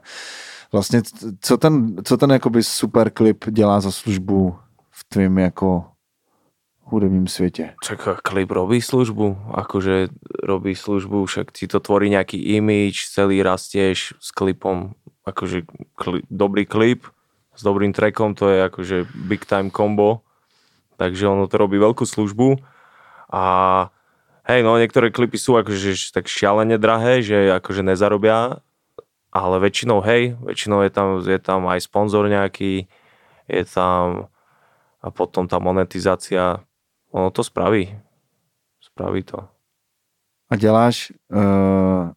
vlastně co ten, co ten jakoby super klip dělá za službu v tvým jako hudobním světě. Čak, klip robí službu, akože robí službu, však ti to tvorí nejaký image, celý rastieš s klipom, akože kli, dobrý klip s dobrým trackom, to je akože big time combo, takže ono to robí veľkú službu a hej, no niektoré klipy sú akože tak šialene drahé, že akože nezarobia, ale väčšinou hej, väčšinou je tam, je tam aj sponzor nejaký, je tam a potom tá monetizácia ono to spraví. Spraví to. A děláš, uh,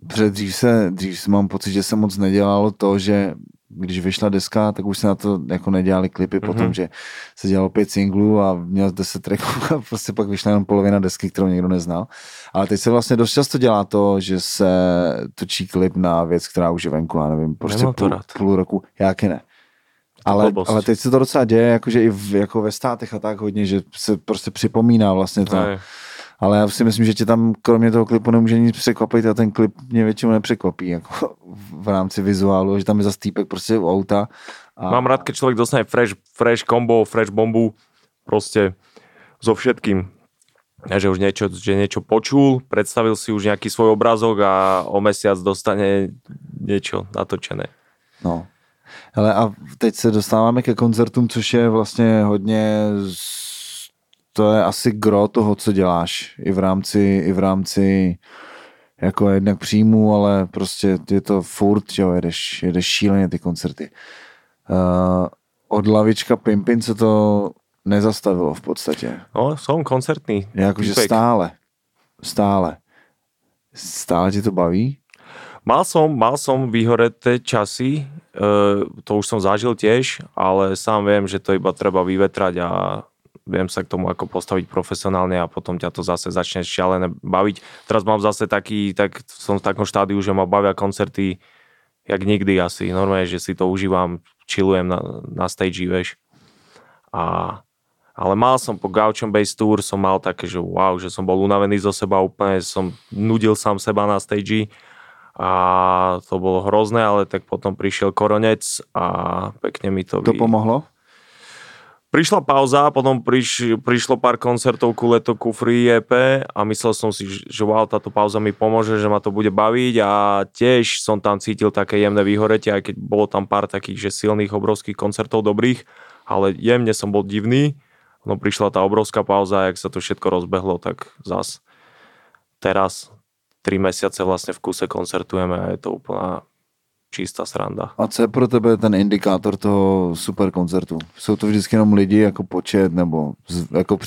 dřív se, dřív mám pocit, že se moc nedělalo to, že když vyšla deska, tak už se na to jako nedělali klipy mm-hmm. potom, že se dělalo pět singlů a měl 10 tracků a prostě pak vyšla jenom polovina desky, kterou někdo neznal. Ale teď se vlastně dost často dělá to, že se točí klip na věc, která už je venku, já nevím, prostě půl, půl roku. Jak ne? Ale, ale teď se to docela děje, jakože i v, jako ve státech a tak hodně, že se prostě připomíná vlastně to. Ne. Ale já si myslím, že tě tam kromě toho klipu nemůže nic překvapit a ten klip mě většinou nepřekvapí jako v rámci vizuálu, že tam je za týpek prostě u auta. A... Mám rád, keď člověk dostane fresh, fresh combo, fresh bombu, prostě so všetkým. Že už niečo, že niečo počul, predstavil si už nejaký svoj obrázok a o mesiac dostane niečo natočené. No, ale a teď se dostáváme ke koncertům, což je vlastně hodně to je asi gro toho, co děláš i v rámci, i v rámci jako jednak příjmu, ale prostě je to furt, jo, jedeš, jedeš šíleně ty koncerty. Uh, od lavička Pimpin se to nezastavilo v podstatě. No, som koncertný. Jakože stále. Stále. Stále ti to baví? Mal som, mal som vyhoreté časy, e, to už som zažil tiež, ale sám viem, že to iba treba vyvetrať a viem sa k tomu ako postaviť profesionálne a potom ťa to zase začne šialené baviť. Teraz mám zase taký, tak som v takom štádiu, že ma bavia koncerty jak nikdy asi. Normálne, že si to užívam, chillujem na, na stage, vieš. A, ale mal som po Gauchom Base Tour, som mal také, že wow, že som bol unavený zo seba úplne, som nudil sám seba na stage a to bolo hrozné, ale tak potom prišiel koronec a pekne mi to... To vy... pomohlo? Prišla pauza, potom priš, prišlo pár koncertov ku leto ku Free EP a myslel som si, že wow, táto pauza mi pomôže, že ma to bude baviť a tiež som tam cítil také jemné vyhoretie, aj keď bolo tam pár takých, že silných, obrovských koncertov dobrých, ale jemne som bol divný. No prišla tá obrovská pauza a jak sa to všetko rozbehlo, tak zas teraz 3 mesiace vlastne v kuse koncertujeme a je to úplná čistá sranda. A co je pro tebe ten indikátor toho super koncertu? Jsou to vždycky jenom lidi jako počet nebo jako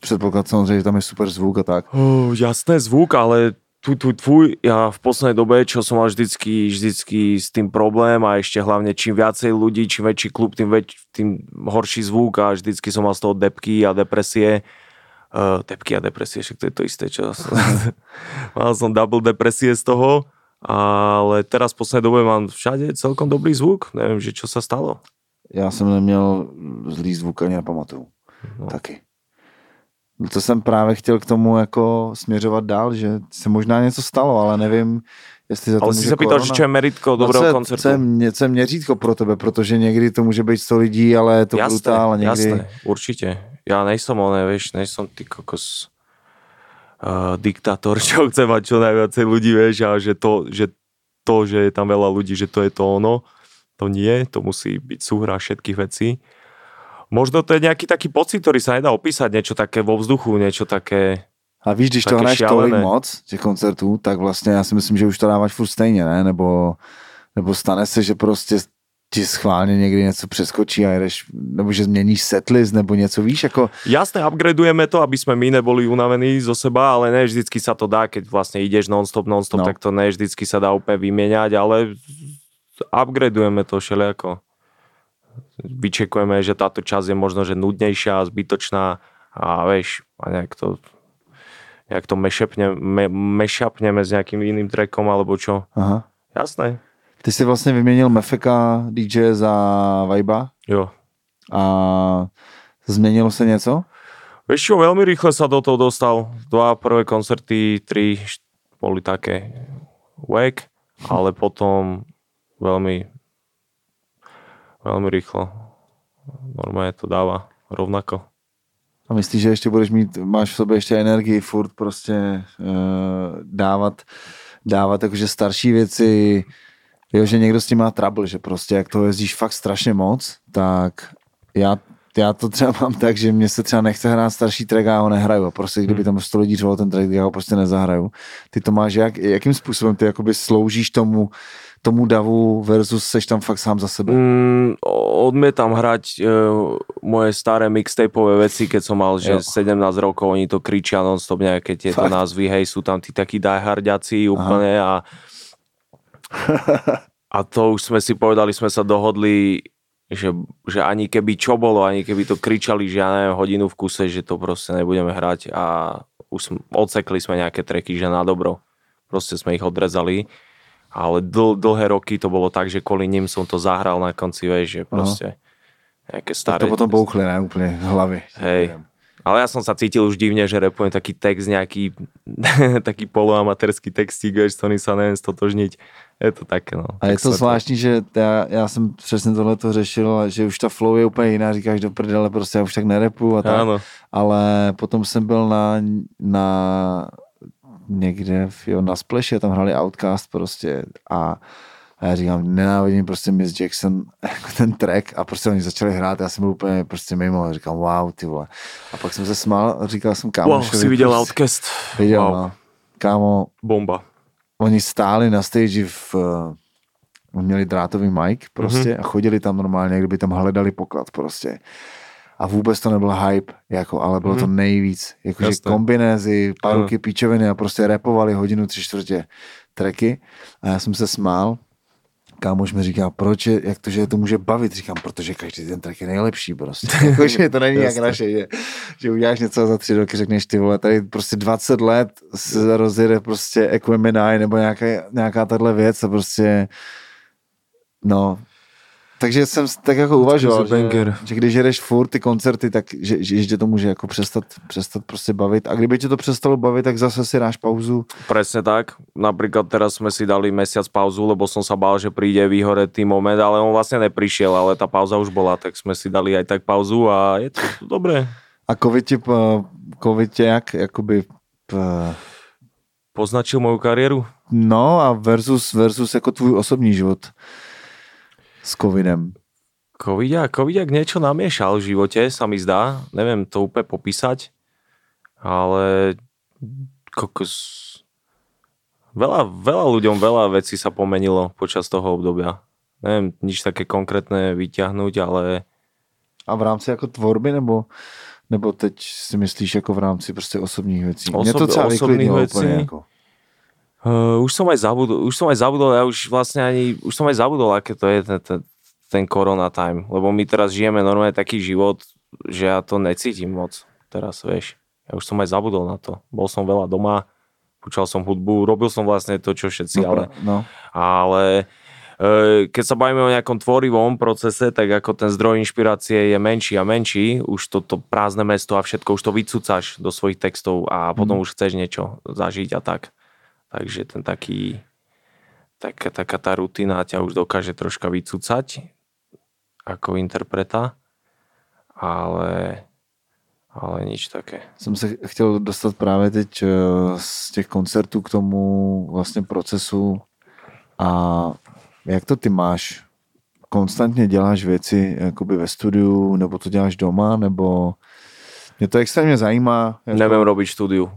předpoklad samozřejmě, že tam je super zvuk a tak? Oh, jasné zvuk, ale tu, tu, tvůj, ja v poslednej dobe, čo som mal vždycky, vždycky s tým problém a ešte hlavne čím viacej ľudí, čím väčší klub, tým, väč, tým horší zvuk a vždycky som mal z toho depky a depresie uh, tepky a depresie, však to je to isté, čo mal som double depresie z toho, ale teraz v poslednej dobe mám všade celkom dobrý zvuk, neviem, že čo sa stalo. Já jsem neměl zlý zvuk ani nepamatuju. No. Taky. No to jsem právě chtěl k tomu jako směřovat dál, že se možná něco stalo, ale nevím, jestli za to Ale si se pýtal, že čo je meritko dobrého no, koncertu. Co je, co je měřítko pro tebe, protože někdy to může být 100 lidí, ale je to jasné, brutál. Někdy... Jasné, určite ja nejsom oné, vieš, nejsom ty kokos uh, diktátor, čo chce mať čo najviacej ľudí, vieš, a že to, že to, že je tam veľa ľudí, že to je to ono, to nie, to musí byť súhra všetkých vecí. Možno to je nejaký taký pocit, ktorý sa nedá opísať, niečo také vo vzduchu, niečo také A víš, když to hraješ tolik moc, těch koncertů, tak vlastně já si myslím, že už to dáváš furt stejně, ne? Nebo, nebo stane se, že prostě ti schválně někdy něco přeskočí a jedeš, nebo že změníš setlist, nebo něco, víš, ako... Jasné, upgradeujeme to, aby sme my neboli unavení zo seba, ale ne vždycky sa to dá, keď vlastne ideš non-stop, non-stop, no. tak to ne vždycky sa dá úplne vymieňať, ale upgradeujeme to všelijako. Vyčekujeme, že táto časť je možno, že nudnejšia, zbytočná a vieš, a nejak to nejak to mešapne, me, mešapneme s nejakým iným trackom alebo čo. Aha. Jasné. Ty jsi vlastně vyměnil Mefeka DJ za Viba? Jo. A změnilo se něco? Vieš čo, veľmi rýchle sa do toho dostal. Dva prvé koncerty, tri boli také wack, ale potom veľmi veľmi rýchlo. Normálne to dáva rovnako. A myslíš, že ještě budeš mít, máš v sobě ještě energii furt prostě uh, dávat, dávat jakože starší věci, Jo, že někdo s tím má trouble, že prostě jak to jezdíš fakt strašně moc, tak já, já to třeba mám tak, že mě se třeba nechce hrát starší track a já ho nehraju. Prostě kdyby hmm. tam 100 lidí řvalo ten track, já ho prostě nezahraju. Ty to máš jak, jakým způsobem ty jakoby sloužíš tomu, tomu davu versus seš tam fakt sám za sebe? Mm, odmietam hrať uh, moje staré mixtapeové veci, keď som mal že 17 rokov, oni to kričia non-stop nejaké tieto fakt? názvy, hej, sú tam tí takí diehardiaci úplne Aha. a a to už sme si povedali, sme sa dohodli, že, že ani keby čo bolo, ani keby to kričali, že ja neviem, hodinu v kuse, že to proste nebudeme hrať a už sme, odsekli sme nejaké treky, že na dobro. Proste sme ich odrezali. Ale dl, dlhé roky to bolo tak, že kvôli ním som to zahral na konci, vieš, že proste... Aha nejaké Tak staré. to potom bouchli, ne, úplne hlavy. Hej. Ale ja som sa cítil už divne, že repujem taký text, nejaký taký poloamatérsky textík, s ktorým sa neviem stotožniť. Je to také, no. A je Tak to sa zvláštní, že já, já jsem přesně tohle to řešil, že už ta flow je úplně jiná, říkáš do prdele, prostě já už tak nerepu a tak. Áno. Ale potom jsem byl na, na někde, jo, na Splash, tam hrali Outcast prostě a a já říkám, nenávidím prostě Miss Jackson, jako ten track a prostě oni začali hrát, já jsem byl úplně prostě mimo, a říkám, wow, ty vole. A pak jsem se smál říkal jsem Wow, kámošovi. si videl prostě, Outcast? Viděl, wow. no. Kámo, Bomba. oni stáli na stage v uh, měli drátový mic prostě mm-hmm. a chodili tam normálně, kdyby tam hledali poklad prostě. A vůbec to nebyl hype, jako, ale bylo mm-hmm. to nejvíc. Jakože kombinézy, paruky, píčoviny a prostě repovali hodinu, tři čtvrtě tracky. A já jsem se smál. Kámoš mi říká, proč je, jak to, že je to může bavit? Říkám, protože každý ten track je nejlepší prostě. Jakože to není jak naše, že, že uděláš něco a za tři roky řekneš ty vole, tady prostě 20 let se rozjede prostě Equimini nebo nějaká, nějaká tahle věc a prostě no, takže jsem tak jako uvažoval, to že, že, když jedeš furt ty koncerty, tak že, že, že to může jako přestat, přestat prostě bavit a kdyby tě to přestalo bavit, tak zase si dáš pauzu. Presne tak. Napríklad teraz sme si dali mesiac pauzu, lebo som sa bál, že príde vyhoretý moment, ale on vlastne neprišiel, ale tá pauza už bola, tak sme si dali aj tak pauzu a je to dobré. A covid tě, p- covid tě jak, jakoby, p- Poznačil moju kariéru? no a versus, versus jako tvůj osobní život s covidem. Covidiak, Covidiak niečo namiešal v živote, sa mi zdá. Neviem to úplne popísať, ale kokos... Veľa, veľa ľuďom, veľa vecí sa pomenilo počas toho obdobia. Neviem nič také konkrétne vyťahnuť, ale A v rámci jako tvorby, nebo, nebo teď si myslíš jako v rámci prostě osobních věcí? Mě to Osob- třeba osobných vecí? úplně. Jako. Uh, už som aj zabudol, už som aj zabudol, ja už vlastne ani, už som aj zabudol, aké to je ten, ten, ten corona time, lebo my teraz žijeme normálne taký život, že ja to necítim moc teraz, vieš. Ja už som aj zabudol na to. Bol som veľa doma, počal som hudbu, robil som vlastne to, čo všetci, No, ale, no. ale e, keď sa bavíme o nejakom tvorivom procese, tak ako ten zdroj inšpirácie je menší a menší, už toto prázdne mesto a všetko, už to vycúcaš do svojich textov a potom už chceš niečo zažiť a tak. Takže ten taký, taká, taká tá rutina ťa už dokáže troška vycúcať ako interpreta, ale, ale nič také. Jsem se chtěl dostat právě teď eh, z těch koncertů k tomu vlastně procesu a jak to ty máš? Konstantně děláš věci jakoby ve studiu, nebo to děláš doma, nebo mě to extrémně zajímá. Jako... Neviem robiť štúdiu.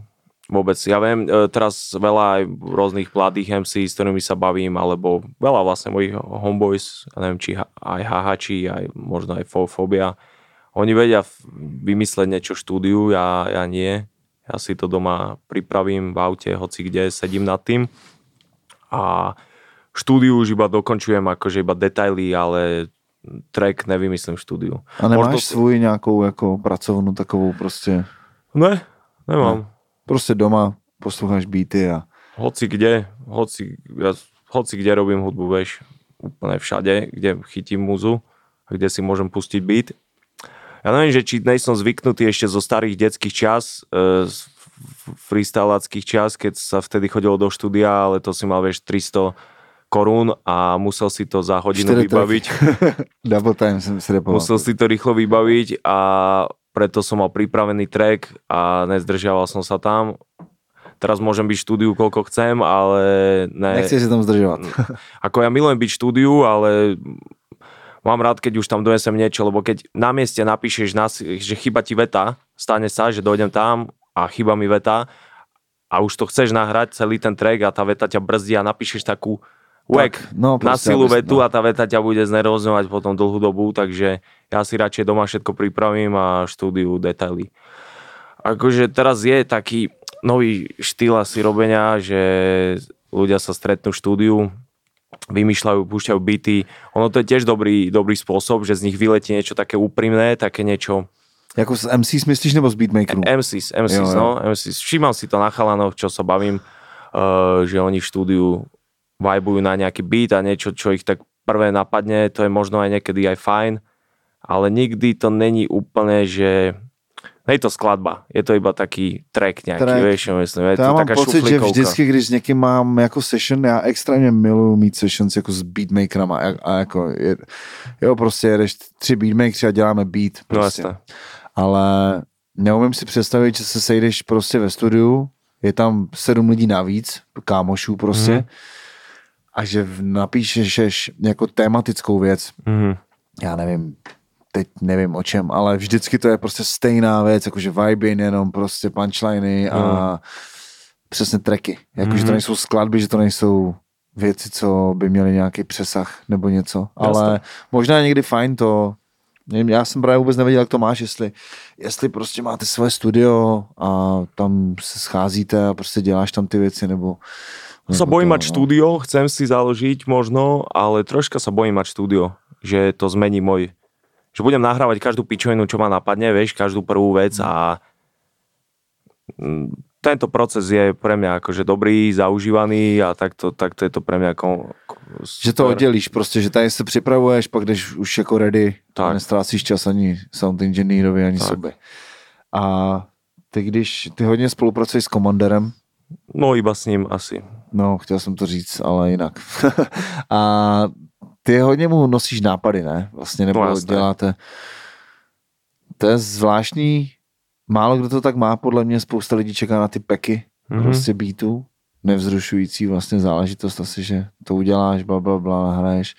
Vôbec. Ja viem, e, teraz veľa aj rôznych mladých MC, s ktorými sa bavím, alebo veľa vlastne mojich homeboys, ja neviem, či aj hahači, aj možno aj fo- fobia. Oni vedia vymysleť niečo štúdiu, ja, ja nie. Ja si to doma pripravím v aute, hoci kde, sedím nad tým. A štúdiu už iba dokončujem akože iba detaily, ale track nevymyslím v štúdiu. A nemáš Možno- svůj nějakou jako pracovnu takovou prostě, Ne, nemám. Prostě doma posloucháš beaty a hoci kde, hoci, ja, hoci kde robím hudbu, vieš, úplne všade, kde chytím muzu kde si môžem pustiť beat. Ja neviem, že či dnes som zvyknutý ešte zo starých detských čas, e, z f- freestylackých čas, keď sa vtedy chodilo do štúdia, ale to si mal, vieš, 300 korún a musel si to za hodinu vybaviť. double time jsem si repoval. Musel si to rýchlo vybaviť a preto som mal pripravený track a nezdržiaval som sa tam. Teraz môžem byť v štúdiu koľko chcem, ale ne, Nechci si tam zdržovat. ako ja milujem byť v štúdiu, ale mám rád, keď už tam donesem niečo, lebo keď na mieste napíšeš, na, že chyba ti veta, stane sa, že dojdem tam a chyba mi veta a už to chceš nahrať celý ten track a tá veta ťa brzdí a napíšeš takú Tak, no, na silu aby- vetu no. a tá veta ťa bude znervozňovať potom dlhú dobu, takže ja si radšej doma všetko pripravím a štúdiu detaily. Akože teraz je taký nový štýl asi robenia, že ľudia sa stretnú v štúdiu, vymýšľajú, púšťajú byty. Ono to je tiež dobrý, dobrý spôsob, že z nich vyletí niečo také úprimné, také niečo Jako s MCs myslíš nebo s beatmakerů? MCs, MCs, Jo, jo. no, MCs. Všímam si to na chalanoch, čo sa bavím, uh, že oni v štúdiu vajbujú na nejaký beat a niečo, čo ich tak prvé napadne, to je možno aj niekedy aj fajn, ale nikdy to není úplne, že nie je to skladba, je to iba taký track nejaký, track. vieš, myslím, je to, to mám taká pocit, že vždycky, když s někým mám jako session, já extrémně miluju mít sessions jako s beatmakerama a, a jako, je, jo, prostě jedeš tři beatmakeři a děláme beat, No prostě. ale neumím si představit, že se sejdeš prostě ve studiu, je tam sedm lidí navíc, kámošů prostě, Mhm. A že napíšeš jako tematickou věc, Mhm. já nevím, teď nevím o čem, ale vždycky to je prostě stejná věc, jakože vibin, jenom prostě punchliny a No. přesně tracky. Jakože to Mhm. nejsou skladby, že to nejsou věci, co by měly nějaký přesah nebo něco. Ale Jasné. možná někdy fajn to, nevím, já jsem právě vůbec nevěděl, jak to máš, jestli, jestli prostě máte svoje studio a tam se scházíte a prostě děláš tam ty věci, nebo... Sa nebo bojím mať štúdio, chcem si založiť možno, ale troška sa bojím mať štúdio, že to zmení môj... Že budem nahrávať každú pičovinu, čo ma napadne, vieš, každú prvú vec a mm, tento proces je pre mňa akože dobrý, zaužívaný a takto, takto je to pre mňa ako... Že to oddělíš prostě, že tady se připravuješ, pak jdeš už jako ready Tak. a nestrácíš čas ani sound engineerovi, ani Tak. sobě. A ty když, ty hodně spolupracuješ s komandérem, No iba s ním asi. No chtěl jsem to říct, ale jinak. a ty hodně mu nosíš nápady, ne? Vlastně, nebo No, děláte. To je zvláštní, málo kdo to tak má, podle mě spousta lidí čeká na ty peky, Mhm. mm-hmm. prostě beatů, nevzrušující vlastně záležitost asi, že to uděláš, bla, bla, bla, nahraješ.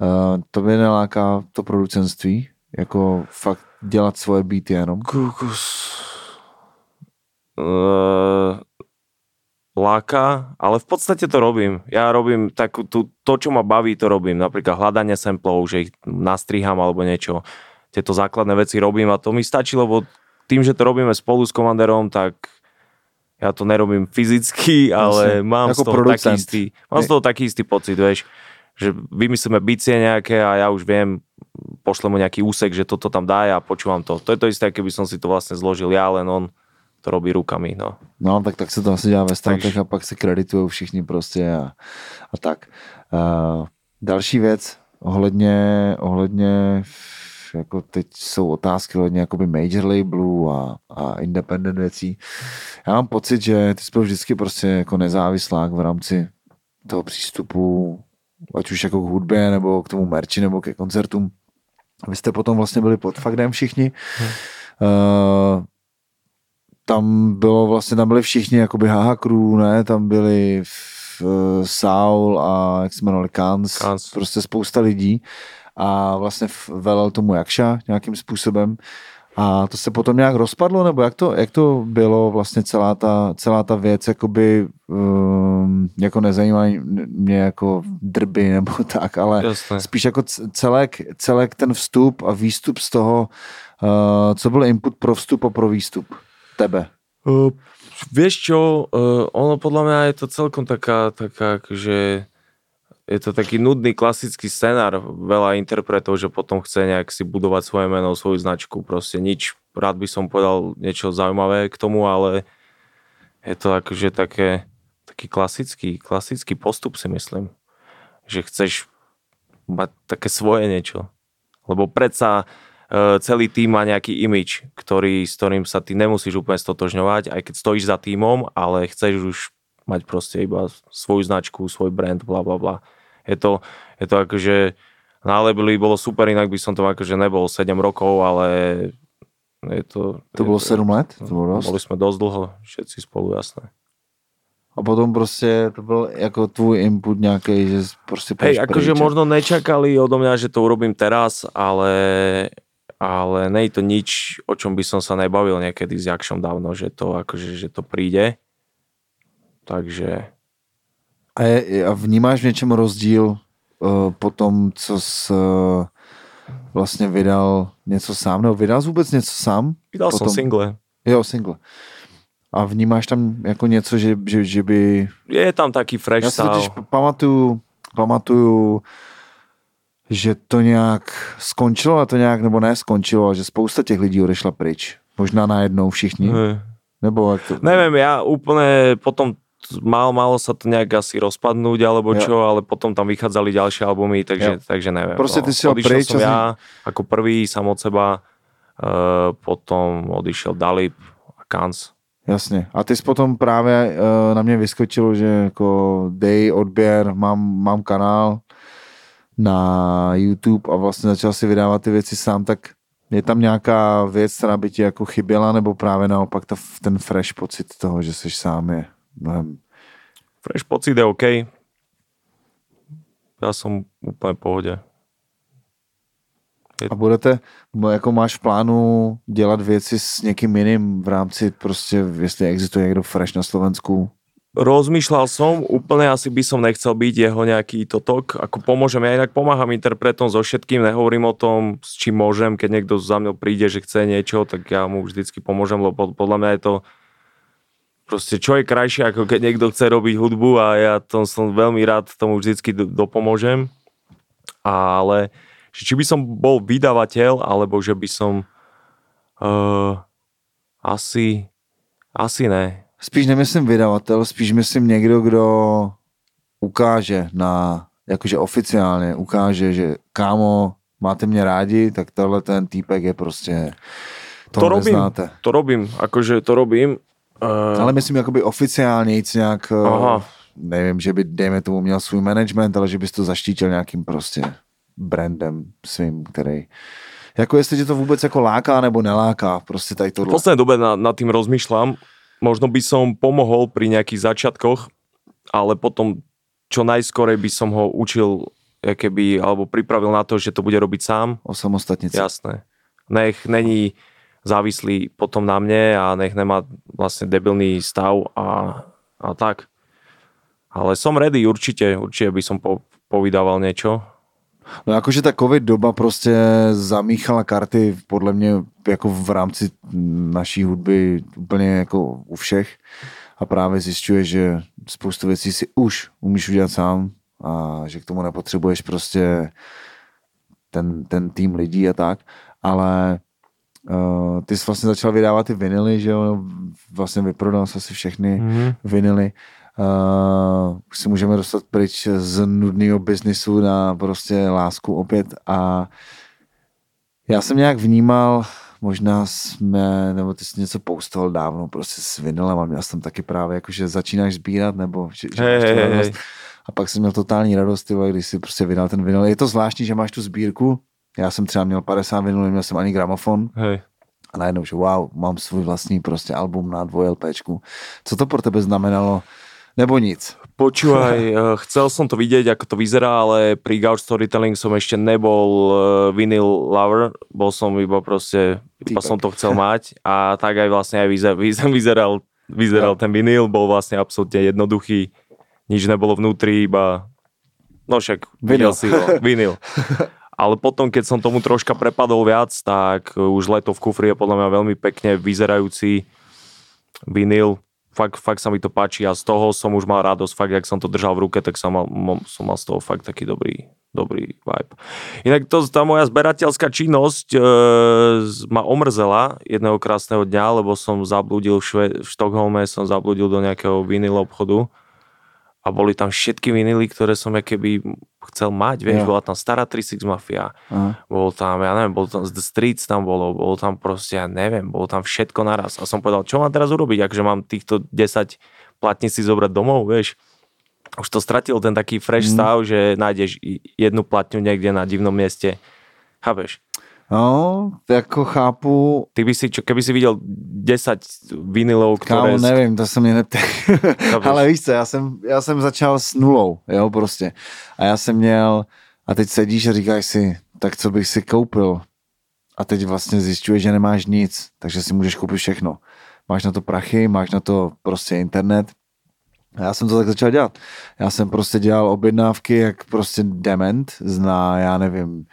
Uh, to mě neláká to producentství, jako fakt dělat svoje beaty jenom. Kukus. Uh, láka, ale v podstate to robím. Ja robím takú, tú, to, čo ma baví, to robím. Napríklad hľadanie samplov, že ich nastriham alebo niečo. Tieto základné veci robím a to mi stačí, lebo tým, že to robíme spolu s komandérom, tak ja to nerobím fyzicky, ale Jasne. mám z toho taký istý, mám z toho taký istý pocit, vieš, že vymyslíme bicie nejaké a ja už viem, pošlem mu nejaký úsek, že toto tam dá a počúvam to. To je to isté, keby som si to vlastne zložil ja, len on to robí rukami, no. No, tak, tak se to asi dělá ve státech Takže- a pak se kreditují všichni prostě a, a tak. Uh, další věc ohledně, ohledně jako teď jsou otázky ohledně jakoby major labelů a, a independent věcí. Já mám pocit, že ty jsi byl vždycky prostě jako nezávislák v rámci toho přístupu, ať už jako k hudbě, nebo k tomu merči, nebo ke koncertům. Vy jste potom vlastně byli pod faktem všichni. Uh, tam bylo vlastně, tam byli všichni, jakoby Haha Crew, ne, tam byli v, Saul a jak se jmenovali, Kans, Kans. prostě spousta lidí. A vlastně velel tomu Jakša nějakým způsobem. A to se potom nějak rozpadlo, nebo jak to, jak to bylo vlastně celá ta, celá ta věc, jakoby um, jako nezajímají mě jako drby nebo tak, ale Jasné. spíš jako celek, celek ten vstup a výstup z toho, uh, co byl input pro vstup a pro výstup tebe. Uh, vieš čo, uh, ono podľa mňa je to celkom taká, taká že je to taký nudný klasický scenár veľa interpretov, že potom chce nejak si budovať svoje meno, svoju značku, proste nič. Rád by som povedal niečo zaujímavé k tomu, ale je to akože také, taký klasický, klasický postup si myslím. Že chceš mať také svoje niečo. Lebo predsa celý tým má nejaký imič, ktorý, s ktorým sa ty nemusíš úplne stotožňovať, aj keď stojíš za týmom, ale chceš už mať proste iba svoju značku, svoj brand, bla bla bla. Je to, je to akože na labeli bolo super, inak by som to akože nebol 7 rokov, ale je to... To je bylo 7 let? To bylo dost. Boli sme dosť dlho, všetci spolu, jasné. A potom prostě to byl jako tvůj input nějaký, že prostě Hej, akože možno nečakali odo mňa, že to urobím teraz, ale, ale nie je to nič, o čom by som sa nebavil niekedy s Jakšom dávno, že to, akože, že to príde. Takže A, je, a vnímáš v něčem rozdíl uh, po tom, co jsi uh, vlastně vydal něco sám, nebo vydal jsi vůbec něco sám? vydal som Potom- single. Jo, single. A vnímáš tam jako něco, že, že, že by... Je tam taký fresh Já si totiž pamatuju, pamatuju, že to nějak skončilo a to nějak, nebo ne skončilo, a že spousta těch lidí odešla pryč. Možná najednou všichni. Hej. Nebo jak to... Neviem, ja úplne potom mal, malo sa to nejak asi rozpadnúť alebo čo, ale potom tam vychádzali ďalšie albumy, takže, takže neviem. Proste ty si ho preč som ja ako prvý sam od seba, uh, potom odišiel Dalip a Kans. Jasně. A ty jsi potom právě uh, na mě vyskočil, že jako dej odběr, mám, mám kanál na YouTube a vlastně začal si vydávat ty věci sám, tak je tam nějaká věc, která by ti jako chyběla, nebo právě naopak ta, ten fresh pocit toho, že jsi sám je mnohem... Fresh pocit je OK. Ja som úplne v pohode. A budete, jako máš v plánu dělat věci s někým jiným v rámci prostě, jestli existuje někdo fresh na Slovensku, Rozmýšľal som, úplne asi by som nechcel byť jeho nejaký totok, ako pomôžem, ja inak pomáham interpretom so všetkým, nehovorím o tom, s čím môžem, keď niekto za mňou príde, že chce niečo, tak ja mu vždycky pomôžem, lebo podľa mňa je to proste čo je krajšie, ako keď niekto chce robiť hudbu a ja to som veľmi rád tomu vždycky do- dopomôžem. Ale či by som bol vydavateľ, alebo že by som uh, asi asi ne. Spíš nemyslím vydavatel, spíš myslím někdo, kdo ukáže na, jakože oficiálně ukáže, že kámo, máte mě rádi, tak tohle ten týpek je prostě, to, To robím. neznáte. To robím, akože to robím. Uh, Ale myslím jakoby oficiálně jít nějak, eh, Aha. nevím, že by, dejme tomu, měl svůj management, ale že bys to zaštítil nějakým prostě brandem svým, který jako jestli tě to vůbec jako láká nebo neláká, prostě tady v tohle. poslednej dobe na, nad tým rozmýšľam. Možno by som pomohol pri nejakých začiatkoch, ale potom čo najskorej by som ho učil keby, alebo pripravil na to, že to bude robiť sám. Osamostatnice. Jasné. Nech není závislý potom na mne a nech nemá vlastne debilný stav a, a tak. Ale som ready určite, určite by som po, povydával niečo. No jakože ta covid doba prostě zamíchala karty podle mě jako v rámci naší hudby úplně jako u všech a právě zjišťuje, že spoustu věcí si už umíš udělat sám a že k tomu nepotřebuješ prostě ten, ten tým lidí a tak, ale uh, ty jsi vlastně začal vydávat ty vinily, že jo, vlastně vyprodal jsi asi všechny Mm-hmm. vinily. Uh, si můžeme dostat pryč z nudného biznisu na prostě lásku opět a já jsem nějak vnímal, možná jsme, nebo ty jsi něco postoval dávno prostě s vinylem a měl jsem taky právě jako, že začínáš sbírat, nebo že, že hej, radost. hej. A pak jsem měl totální radost, ty vole, když si prostě vydal ten vinyl. Je to zvláštní, že máš tu sbírku, já jsem třeba měl 50 vinylů, neměl jsem ani gramofon Hej. a najednou, že wow, mám svůj vlastní prostě album na 2 LPčku. Co to pro tebe znamenalo? Nebo nic. Počúvaj, eh, chcel som to vidieť, ako to vyzerá, ale pri Gauch Storytelling som ešte nebol eh, vinyl lover, bol som iba proste, iba Týpek. som to chcel mať a tak aj vlastne aj vyzer, vyzer, vyzeral, vyzeral ten vinyl, bol vlastne absolútne jednoduchý, nič nebolo vnútri, iba no však Vinyl. si ho, vinyl. Ale potom, keď som tomu troška prepadol viac, tak už leto v kufri je podľa mňa veľmi pekne vyzerajúci vinyl. Fakt, fakt sa mi to páči a z toho som už mal radosť. Fakt, jak som to držal v ruke, tak som mal, som mal z toho fakt taký dobrý, dobrý vibe. Inak to, tá moja zberateľská činnosť e, ma omrzela jedného krásneho dňa, lebo som zabludil v, Šve, v Štokholme, som zabludil do nejakého vinyl obchodu a boli tam všetky vinily, ktoré som ja keby chcel mať, vieš, Jo. bola tam stará 36 Mafia, Aha. bol tam, ja neviem, bol tam The Streets tam bolo, bol tam proste, ja neviem, bolo tam všetko naraz. A som povedal, čo mám teraz urobiť, akže mám týchto 10 platní si zobrať domov, vieš. Už to stratil ten taký fresh Mm. stav, že nájdeš jednu platňu niekde na divnom mieste. Chápeš? No, jako chápu, Ty by si, čo, keby si videl 10 vinilov, ktoré... Kámo, nevím, to neptá. Chápeš? Ale víš co, já jsem, já jsem začal s nulou, jo, prostě. A já jsem měl, a teď sedíš a říkáš si, tak co bych si koupil? A teď vlastně zjišťuješ, že nemáš nic, takže si můžeš koupit všechno. Máš na to prachy, máš na to prostě internet. A já jsem to tak začal dělat. Já jsem prostě dělal objednávky, jak prostě dement zná, já nevím,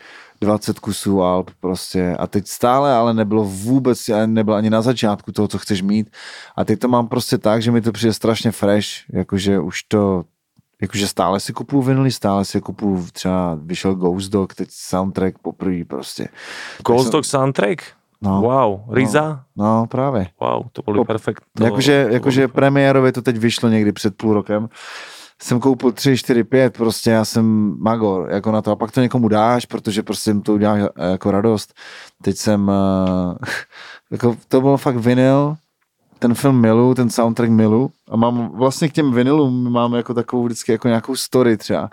20 kusů alb prostě a teď stále ale nebylo vůbec, nebylo ani na začátku toho, co chceš mít a teď to mám prostě tak, že mi to přijde strašně fresh, jakože už to Jakože stále si kupuju vinily, stále si kupuju, třeba vyšel Ghost Dog, teď soundtrack poprvé prostě. Ghost Dog soundtrack? No, Wow, Riza? no právě. Wow, to boli Po- perfekt. To, Jakože, jakože premiérově to teď vyšlo někdy před půl rokem. Jsem koupil 3, 4, 5, prostě já jsem magor jako na to a pak to někomu dáš, protože prostě jim to udělá eh, jako radost. Teď jsem, eh, jako to bylo fakt vinyl, ten film milu, ten soundtrack milu a mám vlastně k těm vinylům mám jako takovou vždycky jako nějakou story třeba.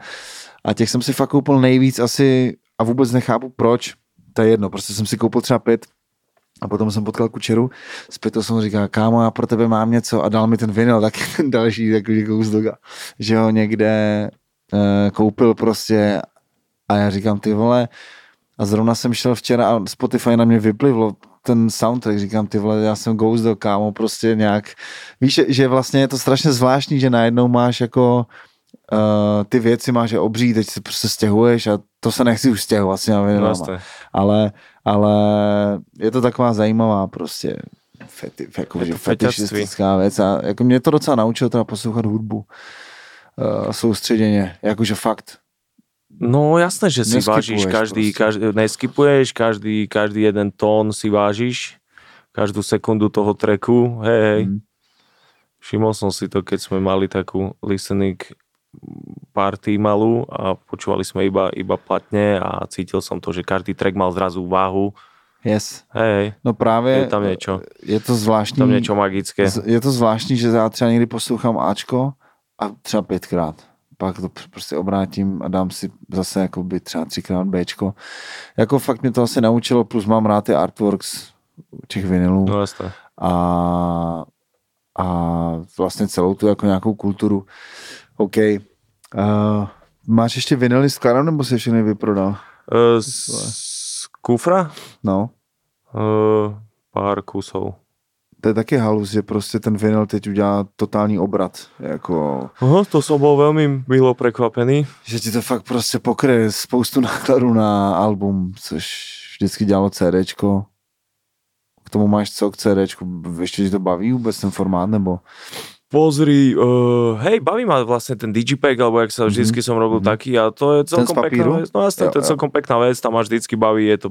A těch jsem si fakt koupil nejvíc asi a vůbec nechápu proč. To je jedno, prostě jsem si koupil třeba pět a potom jsem potkal kučeru, zpět to jsem říkal, kámo, já pro tebe mám něco. A dal mi ten vinyl, tak ten další takový kus že ho někde uh, koupil prostě. A já říkám, ty vole, a zrovna jsem šel včera a Spotify na mě vyplivlo ten soundtrack, říkám, ty vole, já jsem Ghost kámo, prostě nějak, víš, že vlastně je to strašně zvláštní, že najednou máš jako uh, ty věci máš je obří, teď se prostě stěhuješ a to se nechci už stěhovat na No, ale, ale je to taková zajímavá prostě feti, jako, že fetišistická věc a jako mě to docela naučilo teda poslouchat hudbu uh, soustředěně, jakože fakt. No jasné, že si vážiš každý, proste. každý, neskipuješ, každý, každý jeden tón si vážiš, každú sekundu toho treku, hej, hej. Mm. Všimol som si to, keď sme mali takú listening party malú a počúvali sme iba, iba platne a cítil som to, že každý track mal zrazu váhu. Yes. Hej, hej, No právě je tam niečo, je to zvláštní, tam niečo magické. je to zvláštní, že já třeba někdy poslouchám Ačko a třeba pětkrát. Pak to pr- prostě obrátím a dám si zase jako by třeba třikrát Bčko. Jako fakt mě to asi naučilo, plus mám rád ty artworks těch vinylů. No jasné. a, a vlastně celou tu jako nějakou kulturu. OK. Uh, máš ještě vinily skladem, nebo si všechny vyprodal? Uh, z, z kufra? No, Uh, pár kusov. to je taky halus, že prostě ten vinyl teď udělá totální obrat. Jako, Aha, to som bol veľmi milo prekvapený. že ti to fakt prostě pokryje spoustu nákladů na album, což vždycky dělalo CDčko. K tomu máš co k CDčku? Ještě ti to baví vůbec ten formát, nebo? Pozri, uh, hej, baví ma vlastne ten Digipack, alebo jak sa Mhm, vždycky som robil mhm. taký a to je celkom pekná vec. No jasne, Jo, to je jo. celkom pekná vec, tam máš vždycky baví, je to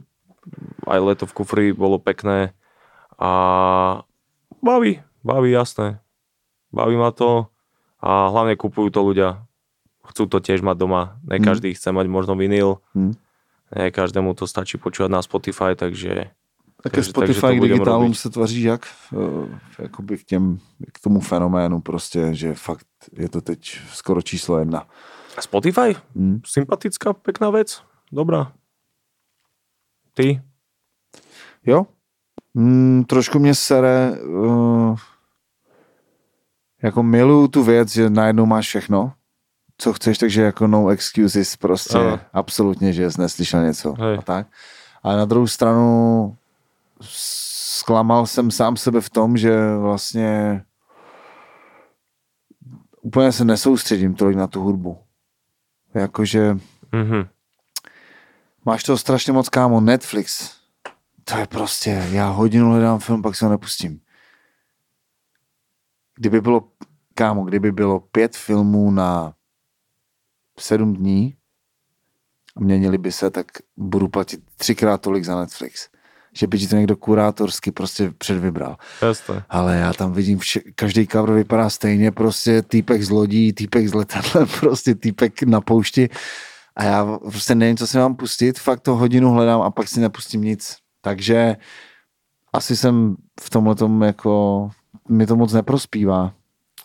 aj leto v kufri bolo pekné a baví, baví, jasné. Baví ma to a hlavne kupujú to ľudia. Chcú to tiež mať doma. Ne Mhm. každý chce mať možno vinyl, Hm. ne každému to stačí počúvať na Spotify, takže Také Takže- takže Spotify budem digitálům se tvaří jak? Eh, Jakoby k, těm, k tomu fenoménu prostě, že fakt je to teď skoro číslo jedna. Spotify? Hm. Sympatická, pekná vec. Dobrá. Ty? Jo? Mm, trošku mě sere, uh, jako miluju tu věc, že najednou máš všechno, co chceš, takže jako no excuses prostě, Ano. absolutně, že jsi neslyšel něco Hej. a tak. Ale na druhou stranu zklamal jsem sám sebe v tom, že vlastně úplně se nesoustředím tolik na tu hudbu. Jakože Mhm. máš toho strašně moc, kámo, Netflix. To je prostě, já hodinu hledám film, pak se ho nepustím. Kdyby bylo, kámo, kdyby bylo pět filmů na sedm dní a měnili by se, tak budu platit třikrát tolik za Netflix. Že by ti to někdo kurátorsky prostě předvybral. Jasné. Ale já tam vidím, vše, každý cover vypadá stejně, prostě týpek z lodí, týpek z letadlem, prostě týpek na poušti a já prostě nevím, co si mám pustit, fakt to hodinu hledám a pak si nepustím nic. Takže asi jsem v tomhle tom jako, mi to moc neprospívá.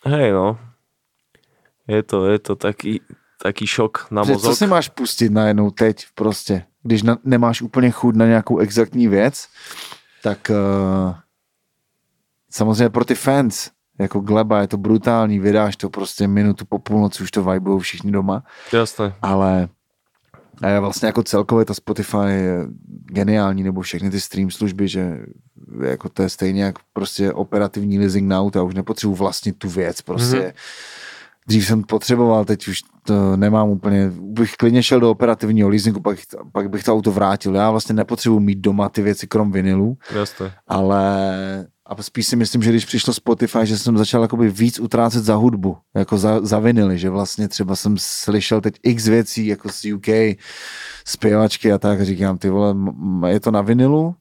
Hej no. Je to, je to taký, taký šok na mozog. co si máš pustit najednou teď prostě, když na, nemáš úplně chuť na nějakou exaktní věc, tak uh, samozřejmě pro ty fans, jako Gleba, je to brutální, vydáš to prostě minutu po půlnoci, už to vibujou všichni doma, Jasné. ale a vlastně jako celkově ta Spotify je geniální, nebo všechny ty stream služby, že jako to je stejně jak prostě operativní leasing na auto, já už nepotřebuji vlastnit tu věc, prostě Mhm. mm-hmm. Dřív jsem potřeboval, teď už to nemám úplně, bych klidně šel do operativního leasingu, pak, pak bych to auto vrátil, já vlastně nepotřebuji mít doma ty věci krom vinilů, Jasné. ale a spíš si myslím, že když přišlo Spotify, že jsem začal jakoby víc utrácet za hudbu, jako za, za vinily, že vlastně třeba jsem slyšel teď x věcí jako z UK, zpěvačky a tak, a říkám, ty vole, je to na vinilu,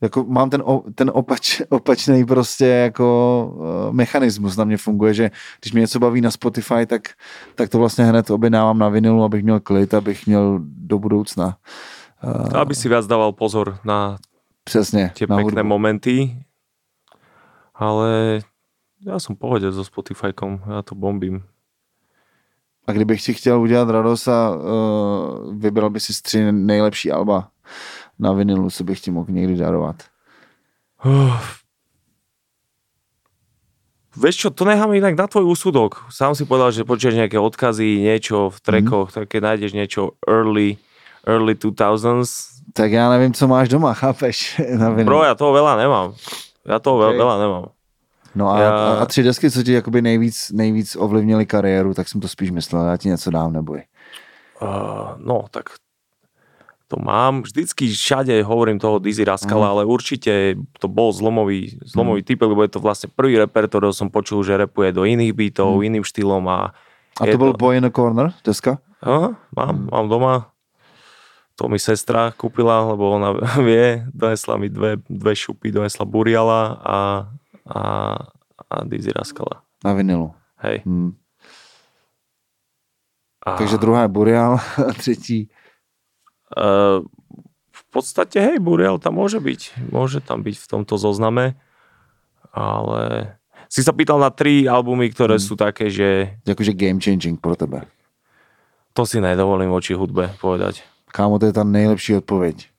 jako mám ten, ten opač, opačný prostě jako uh, mechanismus na mě funguje, že když mě něco baví na Spotify, tak, tak to vlastně hned objednávám na vinilu, abych měl klid, abych měl do budoucna. Uh, aby si viac dával pozor na Přesně. tie na pekné hudbu. momenty. Ale já jsem pohodě so Spotifykom, já to bombím. A kdybych ti chtěl udělat radost a uh, vybral by si tři nejlepší alba na vinilu, co bych ti mohl někdy darovat? Vieš čo, to nechám inak na tvoj úsudok. Sám si povedal, že počuješ nejaké odkazy, niečo v trekoch, mm. tak keď nájdeš niečo early, early 2000s. Tak ja neviem, co máš doma, chápeš? Na Bro, ja toho veľa nemám. Ja toho okay. veľa nemám. No a, ja... a tři desky, co ti jakoby nejvíc, nejvíc ovlivnili kariéru, tak jsem to spíš myslel, já ti něco dám, neboj. Uh, no, tak to mám. Vždycky všade hovorím toho Dizzy Raskala, mm. ale určite to bol zlomový, zlomový mm. typ, lebo je to vlastne prvý reper, ktorého som počul, že repuje do iných beatov, mm. iným štýlom. A, a to bol to... Boy in the Corner, deska? Aha, mám, mm. mám doma. To mi sestra kúpila, lebo ona vie, donesla mi dve, dve šupy, donesla Buriala a, a, a Dizzy Raskala. Na vinilu. Hej. Mm. A... Takže druhá je Burial a třetí v podstate, hej, Burial tam môže byť. Môže tam byť v tomto zozname. Ale si sa pýtal na tri albumy, ktoré hmm. sú také, že... Akože game changing pro tebe. To si nedovolím voči hudbe povedať. Kámo, to je tá nejlepší odpoveď.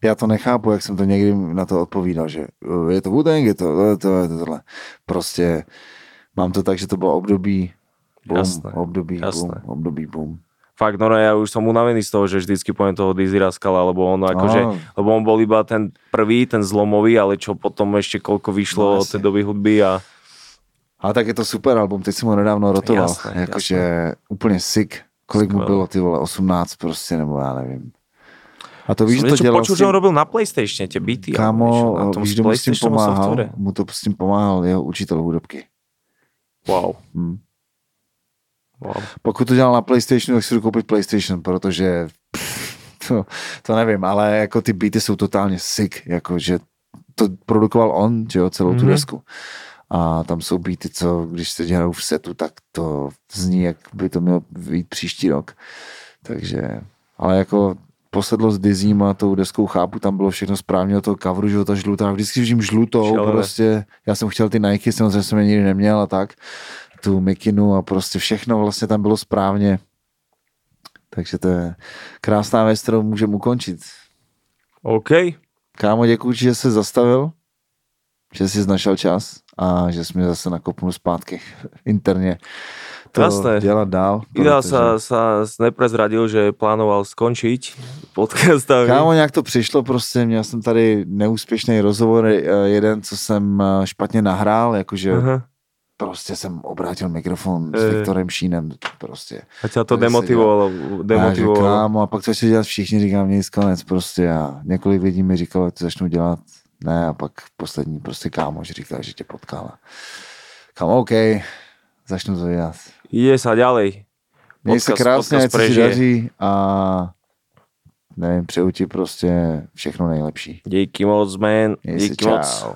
Já to nechápu, jak jsem to někdy na to odpovídal, že je to Wudeng, je to, je to, je to tohle. Prostě mám to tak, že to bylo období boom, Jasné. období Jasné. boom, období boom fakt, no, no ja už som unavený z toho, že vždycky poviem toho Dizzy Raskala, lebo on akože, oh. lebo on bol iba ten prvý, ten zlomový, ale čo potom ešte koľko vyšlo no, od tej doby hudby a... A tak je to super album, teď som ho nedávno rotoval, jasné, jakože úplne sick, kolik Skvěle. mu bylo, ty vole, 18 prostě, nebo já nevím. A to víš, že to dělal počul, že on robil na PlayStation tie beaty. Kámo, na tom víš, kdo mu s tím pomáhal? Software. Mu to s tím pomáhal jeho učitel hudobky. Wow. Hmm. Wow. Pokud to dělal na PlayStationu, tak si jdu koupit PlayStation, protože pff, to, to nevím, ale jako ty beaty jsou totálně sick, jakože to produkoval on, že jo, celou mm-hmm. tu mhm. desku. A tam jsou beaty, co když se dělají v setu, tak to zní, jak by to mělo být příští rok. Takže, ale jako posedlo s Dizím a tou deskou chápu, tam bylo všechno správně od toho coveru, že ta žlutá, vždycky vidím žlutou, Šelené. prostě, já jsem chtěl ty Nike, samozřejmě jsem je nikdy neměl a tak, tu mikinu a prostě všechno vlastně tam bylo správně. Takže to je krásná věc, kterou můžeme ukončit. OK. Kámo, děkuji, že jsi zastavil, že jsi našel čas a že jsi mě zase nakopnul zpátky interně to Jasné. dělat dál. Ida sa, sa neprezradil, že plánoval skončiť podcastový. Kámo, nějak to přišlo prostě, měl jsem tady neúspěšný rozhovor, eh, jeden, co jsem eh, špatně nahrál, jakože Aha prostě jsem obrátil mikrofon s Viktorem Šínem, prostě. A tě to demotivovalo, demotivovalo. A, kámo, a pak to dělat všichni, říkám, nic konec prostě a několik lidí mi říkalo, že to začnu dělat, ne, a pak poslední prostě kámoš říkal, že tě potkala. Kámo, OK, začnu to dělat. Ide sa ďalej. Měj se krásně, ať si daří a nevím, přeju ti prostě všechno nejlepší. Díky moc, man. Díky moc.